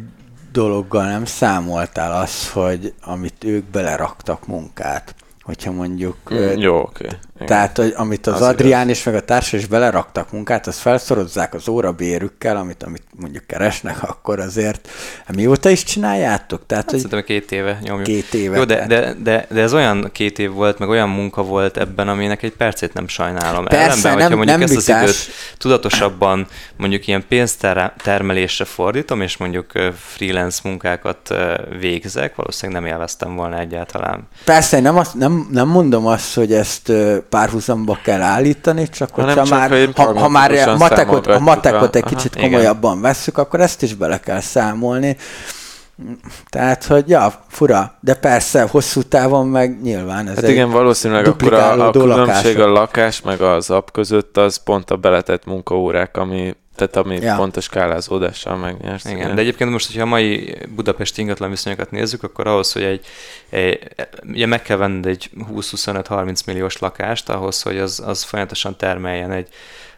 dologgal nem számoltál az, hogy amit ők beleraktak munkát, hogyha mondjuk... Mm, jó, oké. Okay. Igen. Tehát, hogy amit az, az Adrián igaz. és meg a társa is beleraktak munkát, azt felszorozzák az órabérükkel, amit, amit mondjuk keresnek, akkor azért mióta is csináljátok? Tehát, hát, hogy szerintem két éve nyomjuk. Két éve. Jó, de, de, de, de, ez olyan két év volt, meg olyan munka volt ebben, aminek egy percét nem sajnálom. Persze, Ellenben, nem, hogyha mondjuk nem ezt vitás. az időt tudatosabban mondjuk ilyen pénztermelésre fordítom, és mondjuk freelance munkákat végzek, valószínűleg nem élveztem volna egyáltalán. Persze, nem, azt, nem, nem mondom azt, hogy ezt párhuzamba kell állítani, csak hogyha csak, már, ha, ha már a matekot, a matekot egy kicsit Aha, komolyabban igen. vesszük, akkor ezt is bele kell számolni. Tehát, hogy ja, fura, de persze, hosszú távon meg nyilván ez Hát igen, valószínűleg akkor a, a különbség a lakás meg az app között az pont a beletett munkaórák, ami tehát ami ja. pont a skálázódással megnyersz. Igen, igen, de egyébként most, hogyha a mai budapesti ingatlan viszonyokat nézzük, akkor ahhoz, hogy egy, egy ugye meg kell venned egy 20-25-30 milliós lakást, ahhoz, hogy az, az folyamatosan termeljen egy,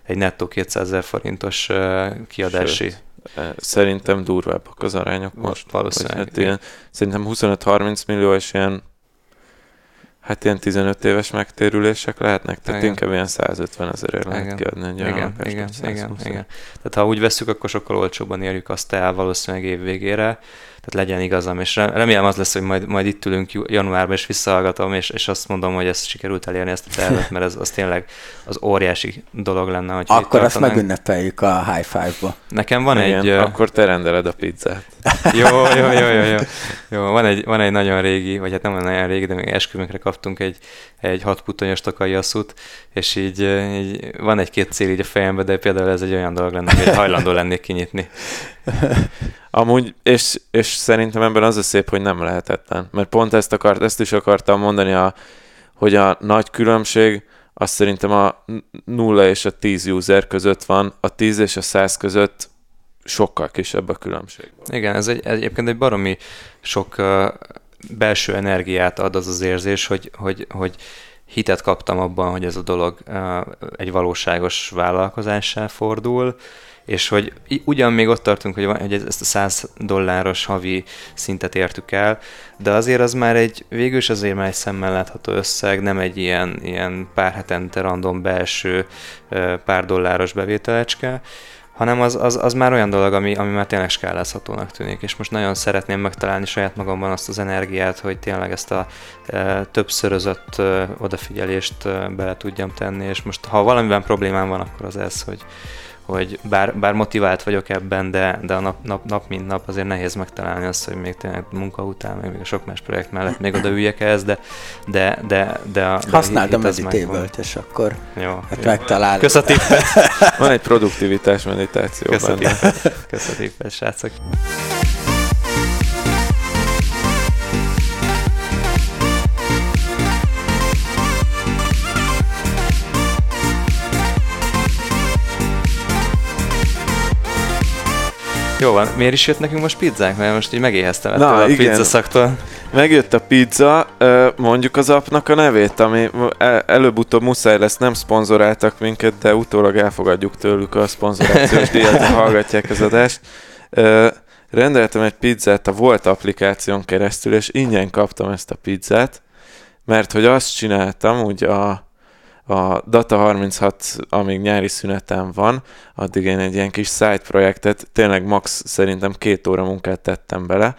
egy nettó 200 ezer forintos kiadási Sőt Szerintem durvábbak az arányok most. Valószínűleg. Hát ilyen, szerintem 25-30 millió és ilyen Hát ilyen 15 éves megtérülések lehetnek, tehát igen. inkább ilyen 150 ezerért lehet igen. kiadni egy igen, igen, igen, igen, igen. Tehát ha úgy veszük, akkor sokkal olcsóbban érjük azt el valószínűleg év végére, tehát legyen igazam, és remélem az lesz, hogy majd, majd itt ülünk januárban, és visszahallgatom, és, és azt mondom, hogy ezt sikerült elérni ezt a tervet, mert ez az tényleg az óriási dolog lenne. Hogy akkor azt megünnepeljük a high five-ba. Nekem van Igen, egy... akkor te rendeled a pizzát. jó, jó, jó, jó, jó. jó van, egy, van egy nagyon régi, vagy hát nem olyan régi, de még esküvünkre kaptunk egy, egy hat puttonyos takai asszút, és így, így van egy-két cél így a fejembe, de például ez egy olyan dolog lenne, hogy hajlandó lennék kinyitni. Amúgy, és, és szerintem ebben az a szép, hogy nem lehetetlen. Mert pont ezt, akart, ezt is akartam mondani, a, hogy a nagy különbség, az szerintem a 0 és a 10 user között van, a 10 és a 100 között sokkal kisebb a különbség. Igen, ez egy, egyébként egy baromi sok belső energiát ad az az érzés, hogy, hogy, hogy hitet kaptam abban, hogy ez a dolog egy valóságos vállalkozássá fordul, és hogy ugyan még ott tartunk, hogy, van, hogy ezt a 100 dolláros havi szintet értük el, de azért az már egy, végül is azért már egy szemmel látható összeg, nem egy ilyen, ilyen pár hetente random belső pár dolláros bevételecske, hanem az, az, az már olyan dolog, ami, ami már tényleg skálázhatónak tűnik, és most nagyon szeretném megtalálni saját magamban azt az energiát, hogy tényleg ezt a e, többszörözött e, odafigyelést e, bele tudjam tenni, és most ha valamiben problémám van, akkor az ez, hogy, hogy bár, bár motivált vagyok ebben, de, de a nap, nap, nap mint nap azért nehéz megtalálni azt, hogy még tényleg munka után, még a sok más projekt mellett még odaüljek ehhez, de, de, de, de a, Használd a meditable és akkor jó, hát jó. megtalálod. Köszönöm. Van egy produktivitás meditáció Köszönöm. Köszönöm, srácok. Jó van, miért is jött nekünk most pizzánk? Mert most így megéheztem Na, a igen. pizza szaktól. Megjött a pizza, mondjuk az apnak a nevét, ami előbb-utóbb muszáj lesz, nem szponzoráltak minket, de utólag elfogadjuk tőlük a szponzorációs díjat, ha hallgatják az adást. Rendeltem egy pizzát a Volt applikáción keresztül, és ingyen kaptam ezt a pizzát, mert hogy azt csináltam, úgy a a Data 36, amíg nyári szünetem van, addig én egy ilyen kis side projektet, tényleg max szerintem két óra munkát tettem bele.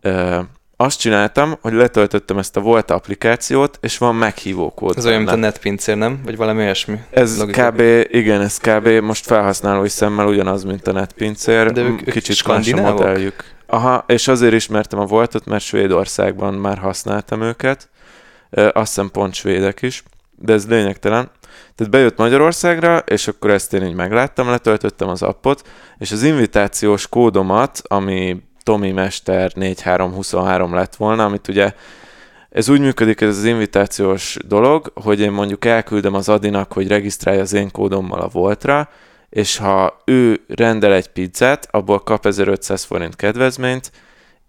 Ö, azt csináltam, hogy letöltöttem ezt a Volt applikációt, és van meghívó kód. Ez olyan, mint a netpincér, nem? Vagy valami olyasmi? Ez Logikai. kb. igen, ez kb. most felhasználói szemmel ugyanaz, mint a netpincér. De ők, Kicsit más a modelljük. Aha, és azért ismertem a Voltot, mert Svédországban már használtam őket. Azt hiszem pont svédek is de ez lényegtelen. Tehát bejött Magyarországra, és akkor ezt én így megláttam, letöltöttem az appot, és az invitációs kódomat, ami Tomi Mester 4323 lett volna, amit ugye ez úgy működik, ez az invitációs dolog, hogy én mondjuk elküldem az Adinak, hogy regisztrálja az én kódommal a Voltra, és ha ő rendel egy pizzát, abból kap 1500 forint kedvezményt,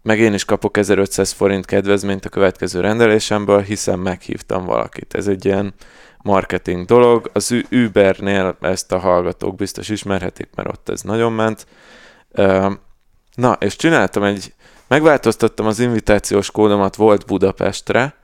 meg én is kapok 1500 forint kedvezményt a következő rendelésemből, hiszen meghívtam valakit. Ez egy ilyen marketing dolog. Az Ubernél ezt a hallgatók biztos ismerhetik, mert ott ez nagyon ment. Na, és csináltam egy, megváltoztattam az invitációs kódomat volt Budapestre,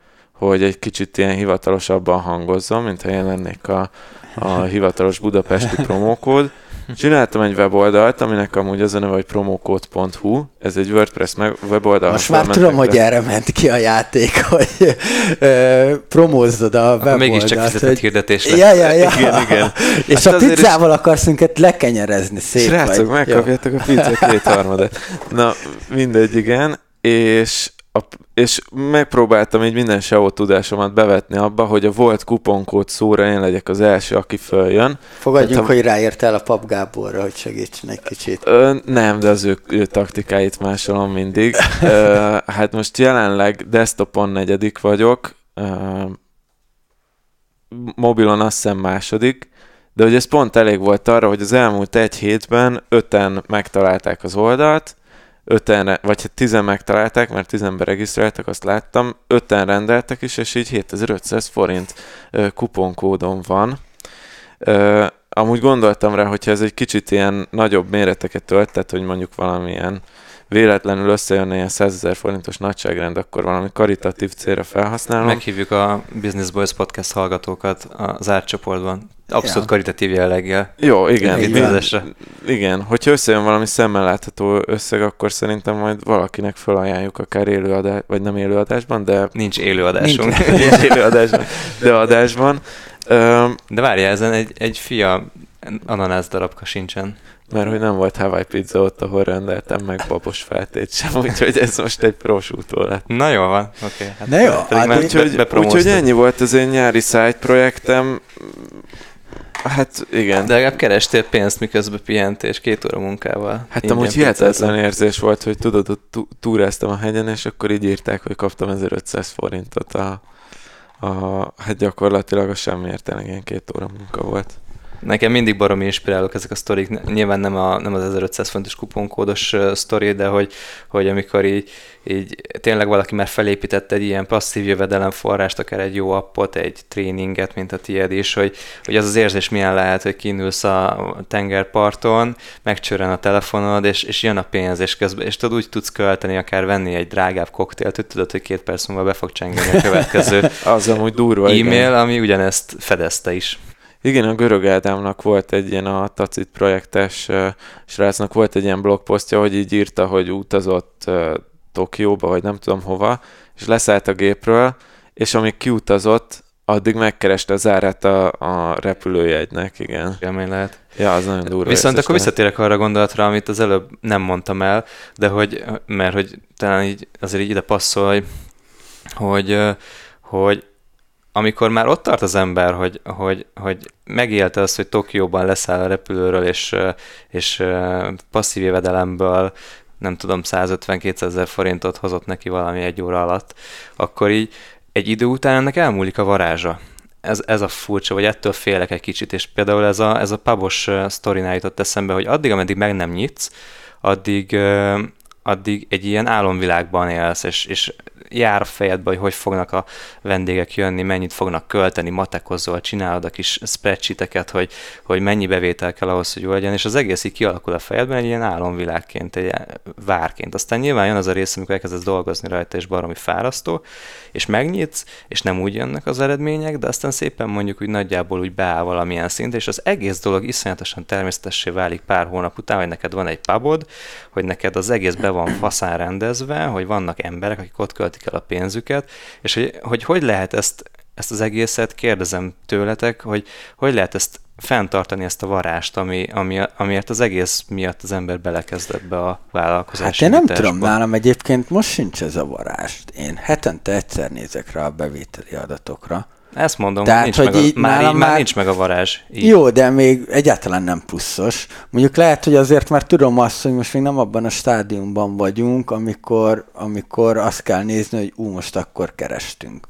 hogy egy kicsit ilyen hivatalosabban hangozzon, mintha én lennék a, a hivatalos budapesti promókód. Csináltam egy weboldalt, aminek amúgy az a neve, hogy promocode.hu. Ez egy WordPress meg weboldal. Most már tudom, hogy erre ment ki a játék, hogy ö, a weboldalt. Mégiscsak fizetett hogy... hirdetés lett. Ja, ja, ja. Igen, igen. És hát a pizzával is... akarsz minket lekenyerezni, szép Srácok, vagy. megkapjátok Jó. a pizza kétharmadat. Na, mindegy, igen. És a, és megpróbáltam így minden SEO tudásomat bevetni abba, hogy a volt kuponkód szóra én legyek az első, aki följön. Fogadjunk, Tehát, hogy ráértál a Pap Gáborra, hogy segítsen egy kicsit. Ö, nem, de az ő, ő taktikáit másolom mindig. ö, hát most jelenleg desktopon negyedik vagyok, ö, mobilon azt hiszem második, de hogy ez pont elég volt arra, hogy az elmúlt egy hétben öten megtalálták az oldalt, öten, vagy hát tizen megtalálták, mert tizen beregisztráltak, azt láttam, öten rendeltek is, és így 7500 forint kuponkódon van. Amúgy gondoltam rá, hogyha ez egy kicsit ilyen nagyobb méreteket tölt, tehát hogy mondjuk valamilyen véletlenül összejönne ilyen 100 ezer forintos nagyságrend, akkor valami karitatív célra felhasználom. Meghívjuk a Business Boys podcast hallgatókat az átcsoportban. Abszolút ja. karitatív jelleggel. Jó, igen. Igen. igen. Hogyha összejön valami szemmel látható összeg, akkor szerintem majd valakinek felajánljuk akár élőadás, vagy nem élőadásban, de... Nincs élőadásunk. Nincs, Nincs élőadásban, de adásban. de várjál, ezen egy, egy fia ananász darabka sincsen. Mert hogy nem volt Hawaii pizza ott, ahol rendeltem meg babos feltét sem, úgyhogy ez most egy prosútó lett. Na jó van, oké. Okay, hát Na jó, hát úgyhogy, be, úgyhogy ennyi volt az én nyári side projektem. Hát igen. De legalább kerestél pénzt, miközben pihentél, és két óra munkával. Hát amúgy hihetetlen érzés volt, hogy tudod, ott túráztam a hegyen, és akkor így írták, hogy kaptam 1500 forintot a, a hát gyakorlatilag a semmiért ilyen két óra munka volt. Nekem mindig baromi inspirálók ezek a sztorik. Nyilván nem, a, nem az 1500 fontos kuponkódos sztori, de hogy, hogy amikor így, így tényleg valaki már felépített egy ilyen passzív jövedelemforrást, akár egy jó appot, egy tréninget, mint a tiéd is, hogy, hogy az az érzés milyen lehet, hogy kiindulsz a tengerparton, megcsörren a telefonod, és, és jön a pénz, és, közben, és tudod, úgy tudsz költeni, akár venni egy drágább koktélt, hogy tudod, hogy két perc múlva be fog csengeni a következő az amúgy durva, e-mail, igen. ami ugyanezt fedezte is. Igen, a Görög Ádámnak volt egy ilyen a Tacit projektes uh, srácnak volt egy ilyen blogposztja, hogy így írta, hogy utazott uh, Tokióba, vagy nem tudom hova, és leszállt a gépről, és amíg kiutazott, addig megkereste az árát a, a repülőjegynek, igen. Élmény lehet. Ja, az nagyon durva. Viszont akkor visszatérek arra a gondolatra, amit az előbb nem mondtam el, de hogy, mert hogy talán így azért így ide passzol, hogy, hogy, hogy amikor már ott tart az ember, hogy, hogy, hogy megélte azt, hogy Tokióban leszáll a repülőről, és, és passzív jövedelemből nem tudom, 150-200 ezer forintot hozott neki valami egy óra alatt, akkor így egy idő után ennek elmúlik a varázsa. Ez, ez a furcsa, vagy ettől félek egy kicsit, és például ez a, ez a pubos sztorinál jutott eszembe, hogy addig, ameddig meg nem nyitsz, addig, addig egy ilyen álomvilágban élsz, és, és jár a fejedbe, hogy hogy fognak a vendégek jönni, mennyit fognak költeni, matekozol, csinálod a kis spreadsheeteket, hogy, hogy mennyi bevétel kell ahhoz, hogy jó legyen, és az egész így kialakul a fejedben egy ilyen álomvilágként, egy várként. Aztán nyilván jön az a rész, amikor elkezdesz dolgozni rajta, és baromi fárasztó, és megnyitsz, és nem úgy jönnek az eredmények, de aztán szépen mondjuk úgy nagyjából úgy beáll valamilyen szint, és az egész dolog iszonyatosan természetessé válik pár hónap után, hogy neked van egy pubod, hogy neked az egész be van faszán rendezve, hogy vannak emberek, akik ott költik el a pénzüket, és hogy hogy, hogy lehet ezt, ezt az egészet, kérdezem tőletek, hogy hogy lehet ezt fenntartani ezt a varást, ami, ami, amiért az egész miatt az ember belekezdett be a vállalkozási Hát én nem vitásba. tudom, nálam egyébként most sincs ez a varást. Én hetente egyszer nézek rá a bevételi adatokra, ezt mondom, Tehát, nincs hogy meg a, így már, így, már nincs meg a varázs. Így. Jó, de még egyáltalán nem pluszos. Mondjuk lehet, hogy azért már tudom azt, hogy most még nem abban a stádiumban vagyunk, amikor, amikor azt kell nézni, hogy ú, most akkor kerestünk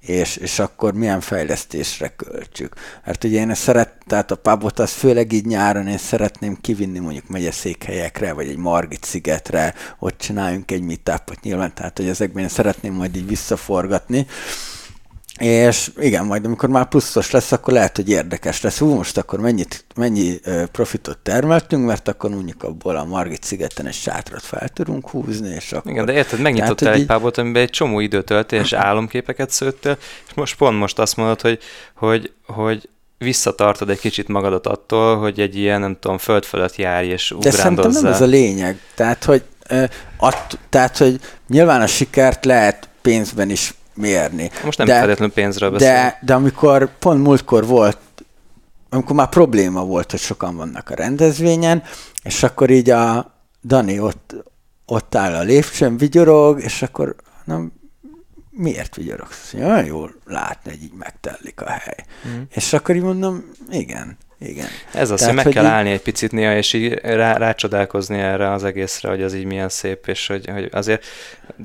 és, és akkor milyen fejlesztésre költsük. Mert ugye én szeret, tehát a pubot az főleg így nyáron én szeretném kivinni mondjuk megyeszékhelyekre, vagy egy Margit szigetre, ott csináljunk egy meetupot nyilván, tehát hogy ezekben én szeretném majd így visszaforgatni, és igen, majd amikor már pluszos lesz, akkor lehet, hogy érdekes lesz. Hú, most akkor mennyit, mennyi profitot termeltünk, mert akkor mondjuk abból a Margit szigeten egy sátrat fel tudunk húzni, és akkor... Igen, de érted, megnyitottál egy pábot, amiben egy csomó időt töltél, és álomképeket szőttél, és most pont most azt mondod, hogy, hogy, hogy visszatartod egy kicsit magadat attól, hogy egy ilyen, nem tudom, föld fölött járj és ugrándozzál. De szerintem nem ez a lényeg. Tehát, hogy, att, tehát, hogy nyilván a sikert lehet pénzben is mérni. Most nem de, feltétlenül pénzről beszél. De, de amikor pont múltkor volt, amikor már probléma volt, hogy sokan vannak a rendezvényen, és akkor így a Dani ott, ott áll a lépcsőn, vigyorog, és akkor nem, miért vigyorogsz? Olyan jól látni, hogy így megtellik a hely. Mm. És akkor így mondom, igen, igen. Ez az, hogy meg kell így... állni egy picit néha, és így rá, rácsodálkozni erre az egészre, hogy az így milyen szép, és hogy, hogy azért,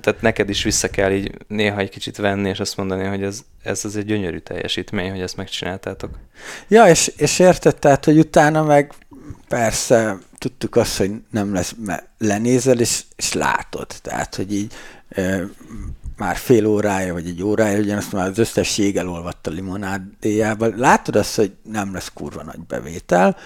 tehát neked is vissza kell így néha egy kicsit venni, és azt mondani, hogy ez, ez az egy gyönyörű teljesítmény, hogy ezt megcsináltátok. Ja, és, és érted, tehát, hogy utána meg persze tudtuk azt, hogy nem lesz, mert lenézel, és, és látod. Tehát, hogy így már fél órája, vagy egy órája, ugyanazt már az összes jég elolvadt a limonádéjában. Látod azt, hogy nem lesz kurva nagy bevétel,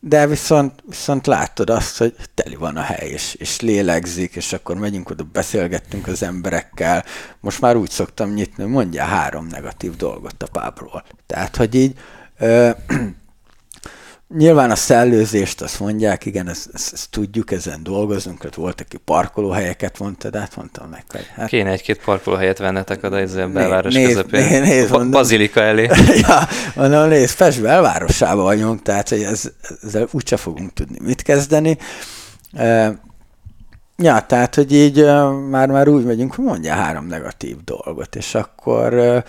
de viszont, viszont látod azt, hogy teli van a hely, és, és lélegzik, és akkor megyünk oda, beszélgettünk az emberekkel. Most már úgy szoktam nyitni, mondja három negatív dolgot a pábról. Tehát, hogy így ö, Nyilván a szellőzést azt mondják, igen, ezt, ezt, ezt tudjuk, ezen dolgozunk, ott volt, aki parkolóhelyeket mondta, de hát mondtam meg, hogy... Hát... Kéne egy-két parkolóhelyet vennetek oda ezzel belváros néz, közepén. Néz, néz, mondom, Bazilika elé. ja, mondom, nézd, Pest belvárosában vagyunk, tehát hogy ez, ezzel úgyse fogunk tudni mit kezdeni. Ja, tehát, hogy így már-már úgy megyünk, hogy mondja három negatív dolgot, és akkor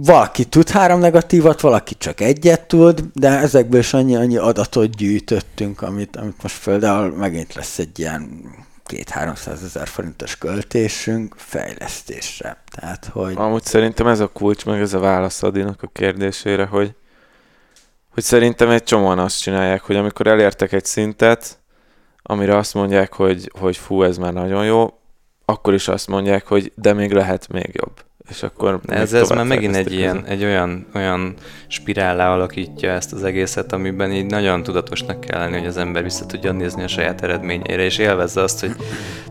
valaki tud három negatívat, valaki csak egyet tud, de ezekből is annyi-annyi adatot gyűjtöttünk, amit, amit most például megint lesz egy ilyen két 300 ezer forintos költésünk fejlesztésre. Tehát, hogy... Amúgy szerintem ez a kulcs, meg ez a válasz Adinak a kérdésére, hogy, hogy szerintem egy csomóan azt csinálják, hogy amikor elértek egy szintet, amire azt mondják, hogy, hogy fú, ez már nagyon jó, akkor is azt mondják, hogy de még lehet még jobb és akkor ez, ez már megint egy ilyen, egy olyan, olyan spirállá alakítja ezt az egészet, amiben így nagyon tudatosnak kell lenni, hogy az ember vissza tudja nézni a saját eredményeire, és élvezze azt, hogy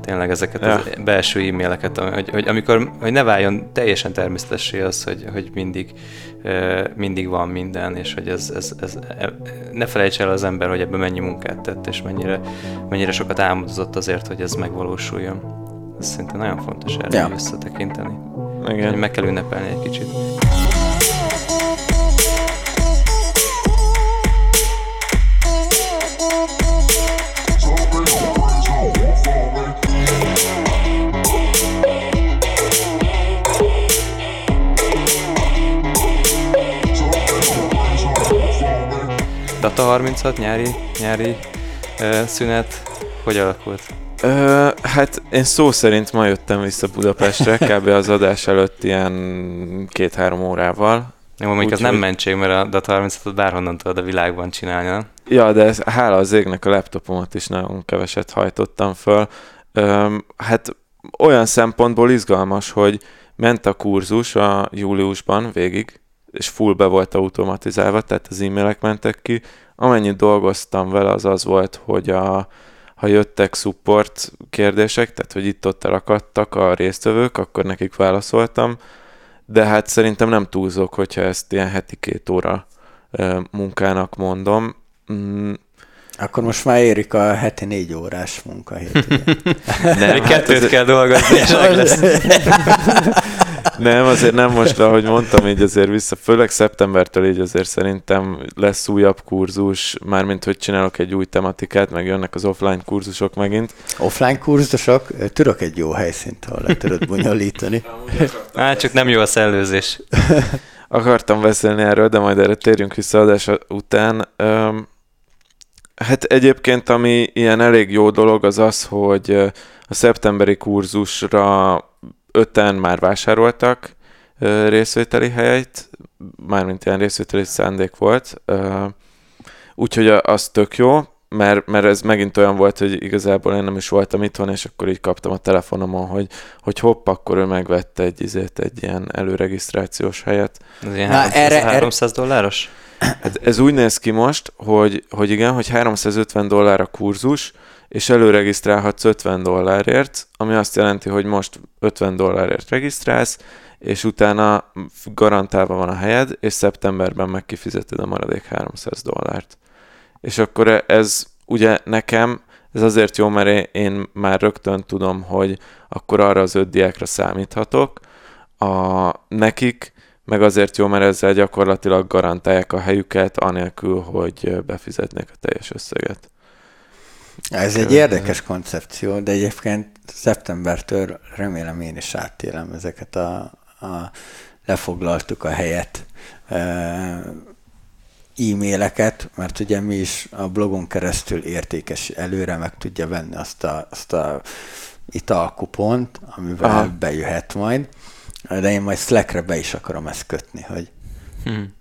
tényleg ezeket ja. az belső e-maileket, hogy, hogy amikor, hogy ne váljon teljesen természetessé az, hogy, hogy mindig, mindig van minden, és hogy ez, ez, ez, ne felejts el az ember, hogy ebben mennyi munkát tett, és mennyire, mennyire sokat álmodozott azért, hogy ez megvalósuljon. Ez szerintem nagyon fontos erre ja. visszatekinteni. Igen. Meg kell ünnepelni egy kicsit. Data 36 nyári, nyári uh, szünet, hogy alakult? Ö, hát én szó szerint ma jöttem vissza Budapestre, kb. az adás előtt ilyen két-három órával. Jó, mondjuk az nem mentség, mert a Data 36 bárhonnan tudod a világban csinálni, nem? Ja, de ez, hála az égnek a laptopomat is nagyon keveset hajtottam föl. Ö, hát olyan szempontból izgalmas, hogy ment a kurzus a júliusban végig, és full be volt automatizálva, tehát az e-mailek mentek ki. Amennyit dolgoztam vele, az az volt, hogy a, ha jöttek support kérdések, tehát hogy itt-ott elakadtak a résztvevők, akkor nekik válaszoltam, de hát szerintem nem túlzok, hogyha ezt ilyen heti két óra munkának mondom. Mm. Akkor most már érik a heti négy órás munkahét. nem, kettőt hát kell dolgozni, és lesz. Nem, azért nem most, ahogy mondtam, így azért vissza, főleg szeptembertől így azért szerintem lesz újabb kurzus, mármint hogy csinálok egy új tematikát, meg jönnek az offline kurzusok megint. Offline kurzusok? Tudok egy jó helyszínt, ahol le tudod bonyolítani. Hát csak nem jó a szellőzés. Akartam beszélni erről, de majd erre térjünk vissza adás után. Hát egyébként, ami ilyen elég jó dolog, az az, hogy a szeptemberi kurzusra öten már vásároltak részvételi helyet, mármint ilyen részvételi szándék volt, úgyhogy az tök jó. mert, mert ez megint olyan volt, hogy igazából én nem is voltam itthon, és akkor így kaptam a telefonomon, hogy, hogy hopp, akkor ő megvette egy, izét, egy ilyen előregisztrációs helyet. Ez ilyen 300, erre, 300 dolláros? Hát ez úgy néz ki most, hogy, hogy igen, hogy 350 dollár a kurzus, és előregisztrálhatsz 50 dollárért, ami azt jelenti, hogy most 50 dollárért regisztrálsz, és utána garantálva van a helyed, és szeptemberben meg kifizeted a maradék 300 dollárt. És akkor ez ugye nekem, ez azért jó, mert én már rögtön tudom, hogy akkor arra az öt diákra számíthatok. A, nekik meg azért jó, mert ezzel gyakorlatilag garantálják a helyüket, anélkül, hogy befizetnék a teljes összeget. Ez egy érdekes koncepció, de egyébként szeptembertől remélem én is átélem ezeket a, a lefoglaltuk a helyet e-maileket, mert ugye mi is a blogon keresztül értékes előre meg tudja venni azt a, azt a italkupont, amivel Aha. bejöhet majd, de én majd Slackre be is akarom ezt kötni, hogy hmm.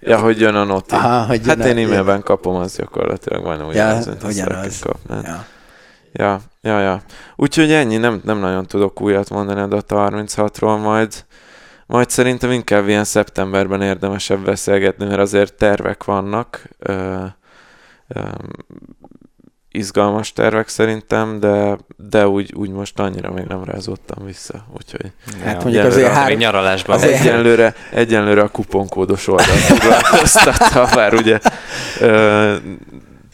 Ja, hogy jön a noti. Aha, hogy hát én e-mailben jön. kapom, az gyakorlatilag majdnem ugyanaz, ja, ugyanaz. Kap, ja. ja, ja, ja. Úgyhogy ennyi, nem, nem nagyon tudok újat mondani a Data 36-ról majd. Majd szerintem inkább ilyen szeptemberben érdemesebb beszélgetni, mert azért tervek vannak. Ö, ö, izgalmas tervek szerintem, de, de úgy, úgy most annyira még nem rázottam vissza, úgyhogy... Hát mondjuk azért hár... még nyaralásban. Azért... Egyenlőre, egyenlőre a kuponkódos oldalt foglalkoztatva, bár ugye ö,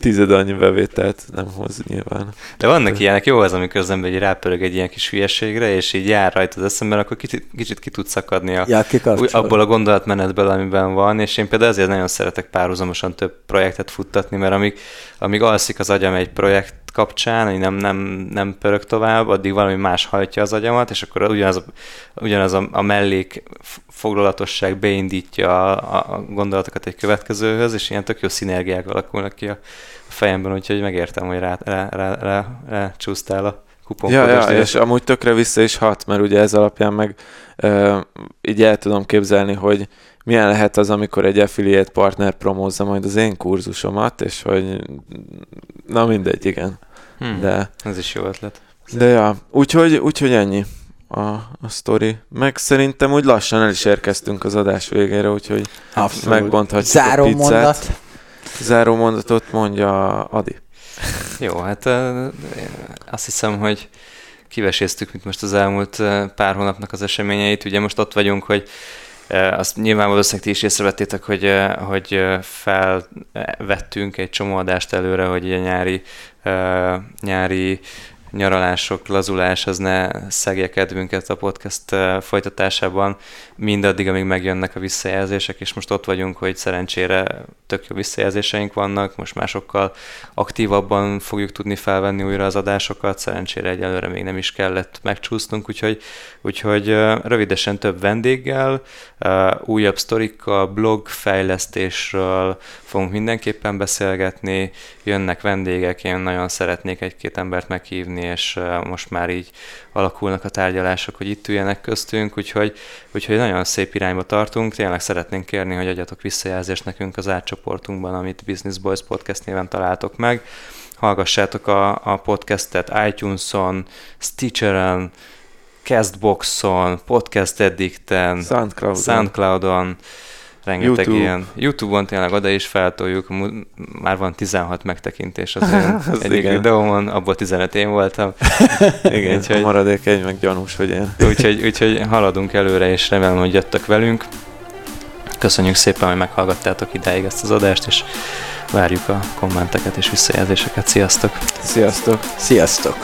tized annyi bevételt nem hoz nyilván. De vannak ilyenek, jó az, amikor az ember egy rápörög egy ilyen kis hülyeségre, és így jár rajta az eszemben, akkor kicsit, kicsit ki tud szakadni a, ja, abból a gondolatmenetből, amiben van, és én például azért nagyon szeretek párhuzamosan több projektet futtatni, mert amíg, amíg alszik az agyam egy projekt kapcsán, hogy nem, nem, nem pörög tovább, addig valami más hajtja az agyamat, és akkor ugyanaz a, ugyanaz a, a mellék foglalatosság beindítja a, a gondolatokat egy következőhöz, és ilyen tök jó szinergiák alakulnak ki a fejemben, úgyhogy megértem, hogy rá, rá, rá, rá, rá csúsztál a kuponkodás. Ja, ja, és amúgy tökre vissza is hat, mert ugye ez alapján meg uh, így el tudom képzelni, hogy milyen lehet az, amikor egy affiliate partner promózza majd az én kurzusomat, és hogy na mindegy, igen. Hmm, de, ez is jó ötlet. De ja, úgyhogy, úgyhogy ennyi a, a sztori. Meg szerintem úgy lassan el is érkeztünk az adás végére, úgyhogy Abszolút. megbonthatjuk Záró a pizzát. mondat. Záró mondatot mondja Adi. Jó, hát azt hiszem, hogy kiveséztük mint most az elmúlt pár hónapnak az eseményeit. Ugye most ott vagyunk, hogy azt nyilván valószínűleg ti is észrevettétek, hogy, hogy felvettünk egy csomó adást előre, hogy a nyári, nyári nyaralások, lazulás az ne szegje kedvünket a podcast folytatásában, mindaddig, amíg megjönnek a visszajelzések, és most ott vagyunk, hogy szerencsére tök jó visszajelzéseink vannak, most másokkal aktívabban fogjuk tudni felvenni újra az adásokat, szerencsére egyelőre még nem is kellett megcsúsznunk, úgyhogy, úgyhogy rövidesen több vendéggel, újabb sztorikkal, blog fejlesztésről fogunk mindenképpen beszélgetni, jönnek vendégek, én nagyon szeretnék egy-két embert meghívni, és most már így alakulnak a tárgyalások, hogy itt üljenek köztünk, úgyhogy, úgyhogy nagyon szép irányba tartunk. Tényleg szeretnénk kérni, hogy adjatok visszajelzést nekünk az átcsoportunkban, amit Business Boys Podcast néven találtok meg. Hallgassátok a, a podcastet iTunes-on, Stitcher-en, Castbox-on, Podcast Addicten, Soundcloud-on, Soundcloud-on rengeteg YouTube. ilyen. Youtube-on tényleg oda is feltoljuk, már van 16 megtekintés az, az egyik igen. videómon, abból 15 én voltam. igen, úgyhogy, a maradék egy meg gyanús, hogy én. úgyhogy, úgyhogy haladunk előre, és remélem, hogy jöttök velünk. Köszönjük szépen, hogy meghallgattátok idáig ezt az adást, és várjuk a kommenteket és visszajelzéseket. Sziasztok! Sziasztok! Sziasztok!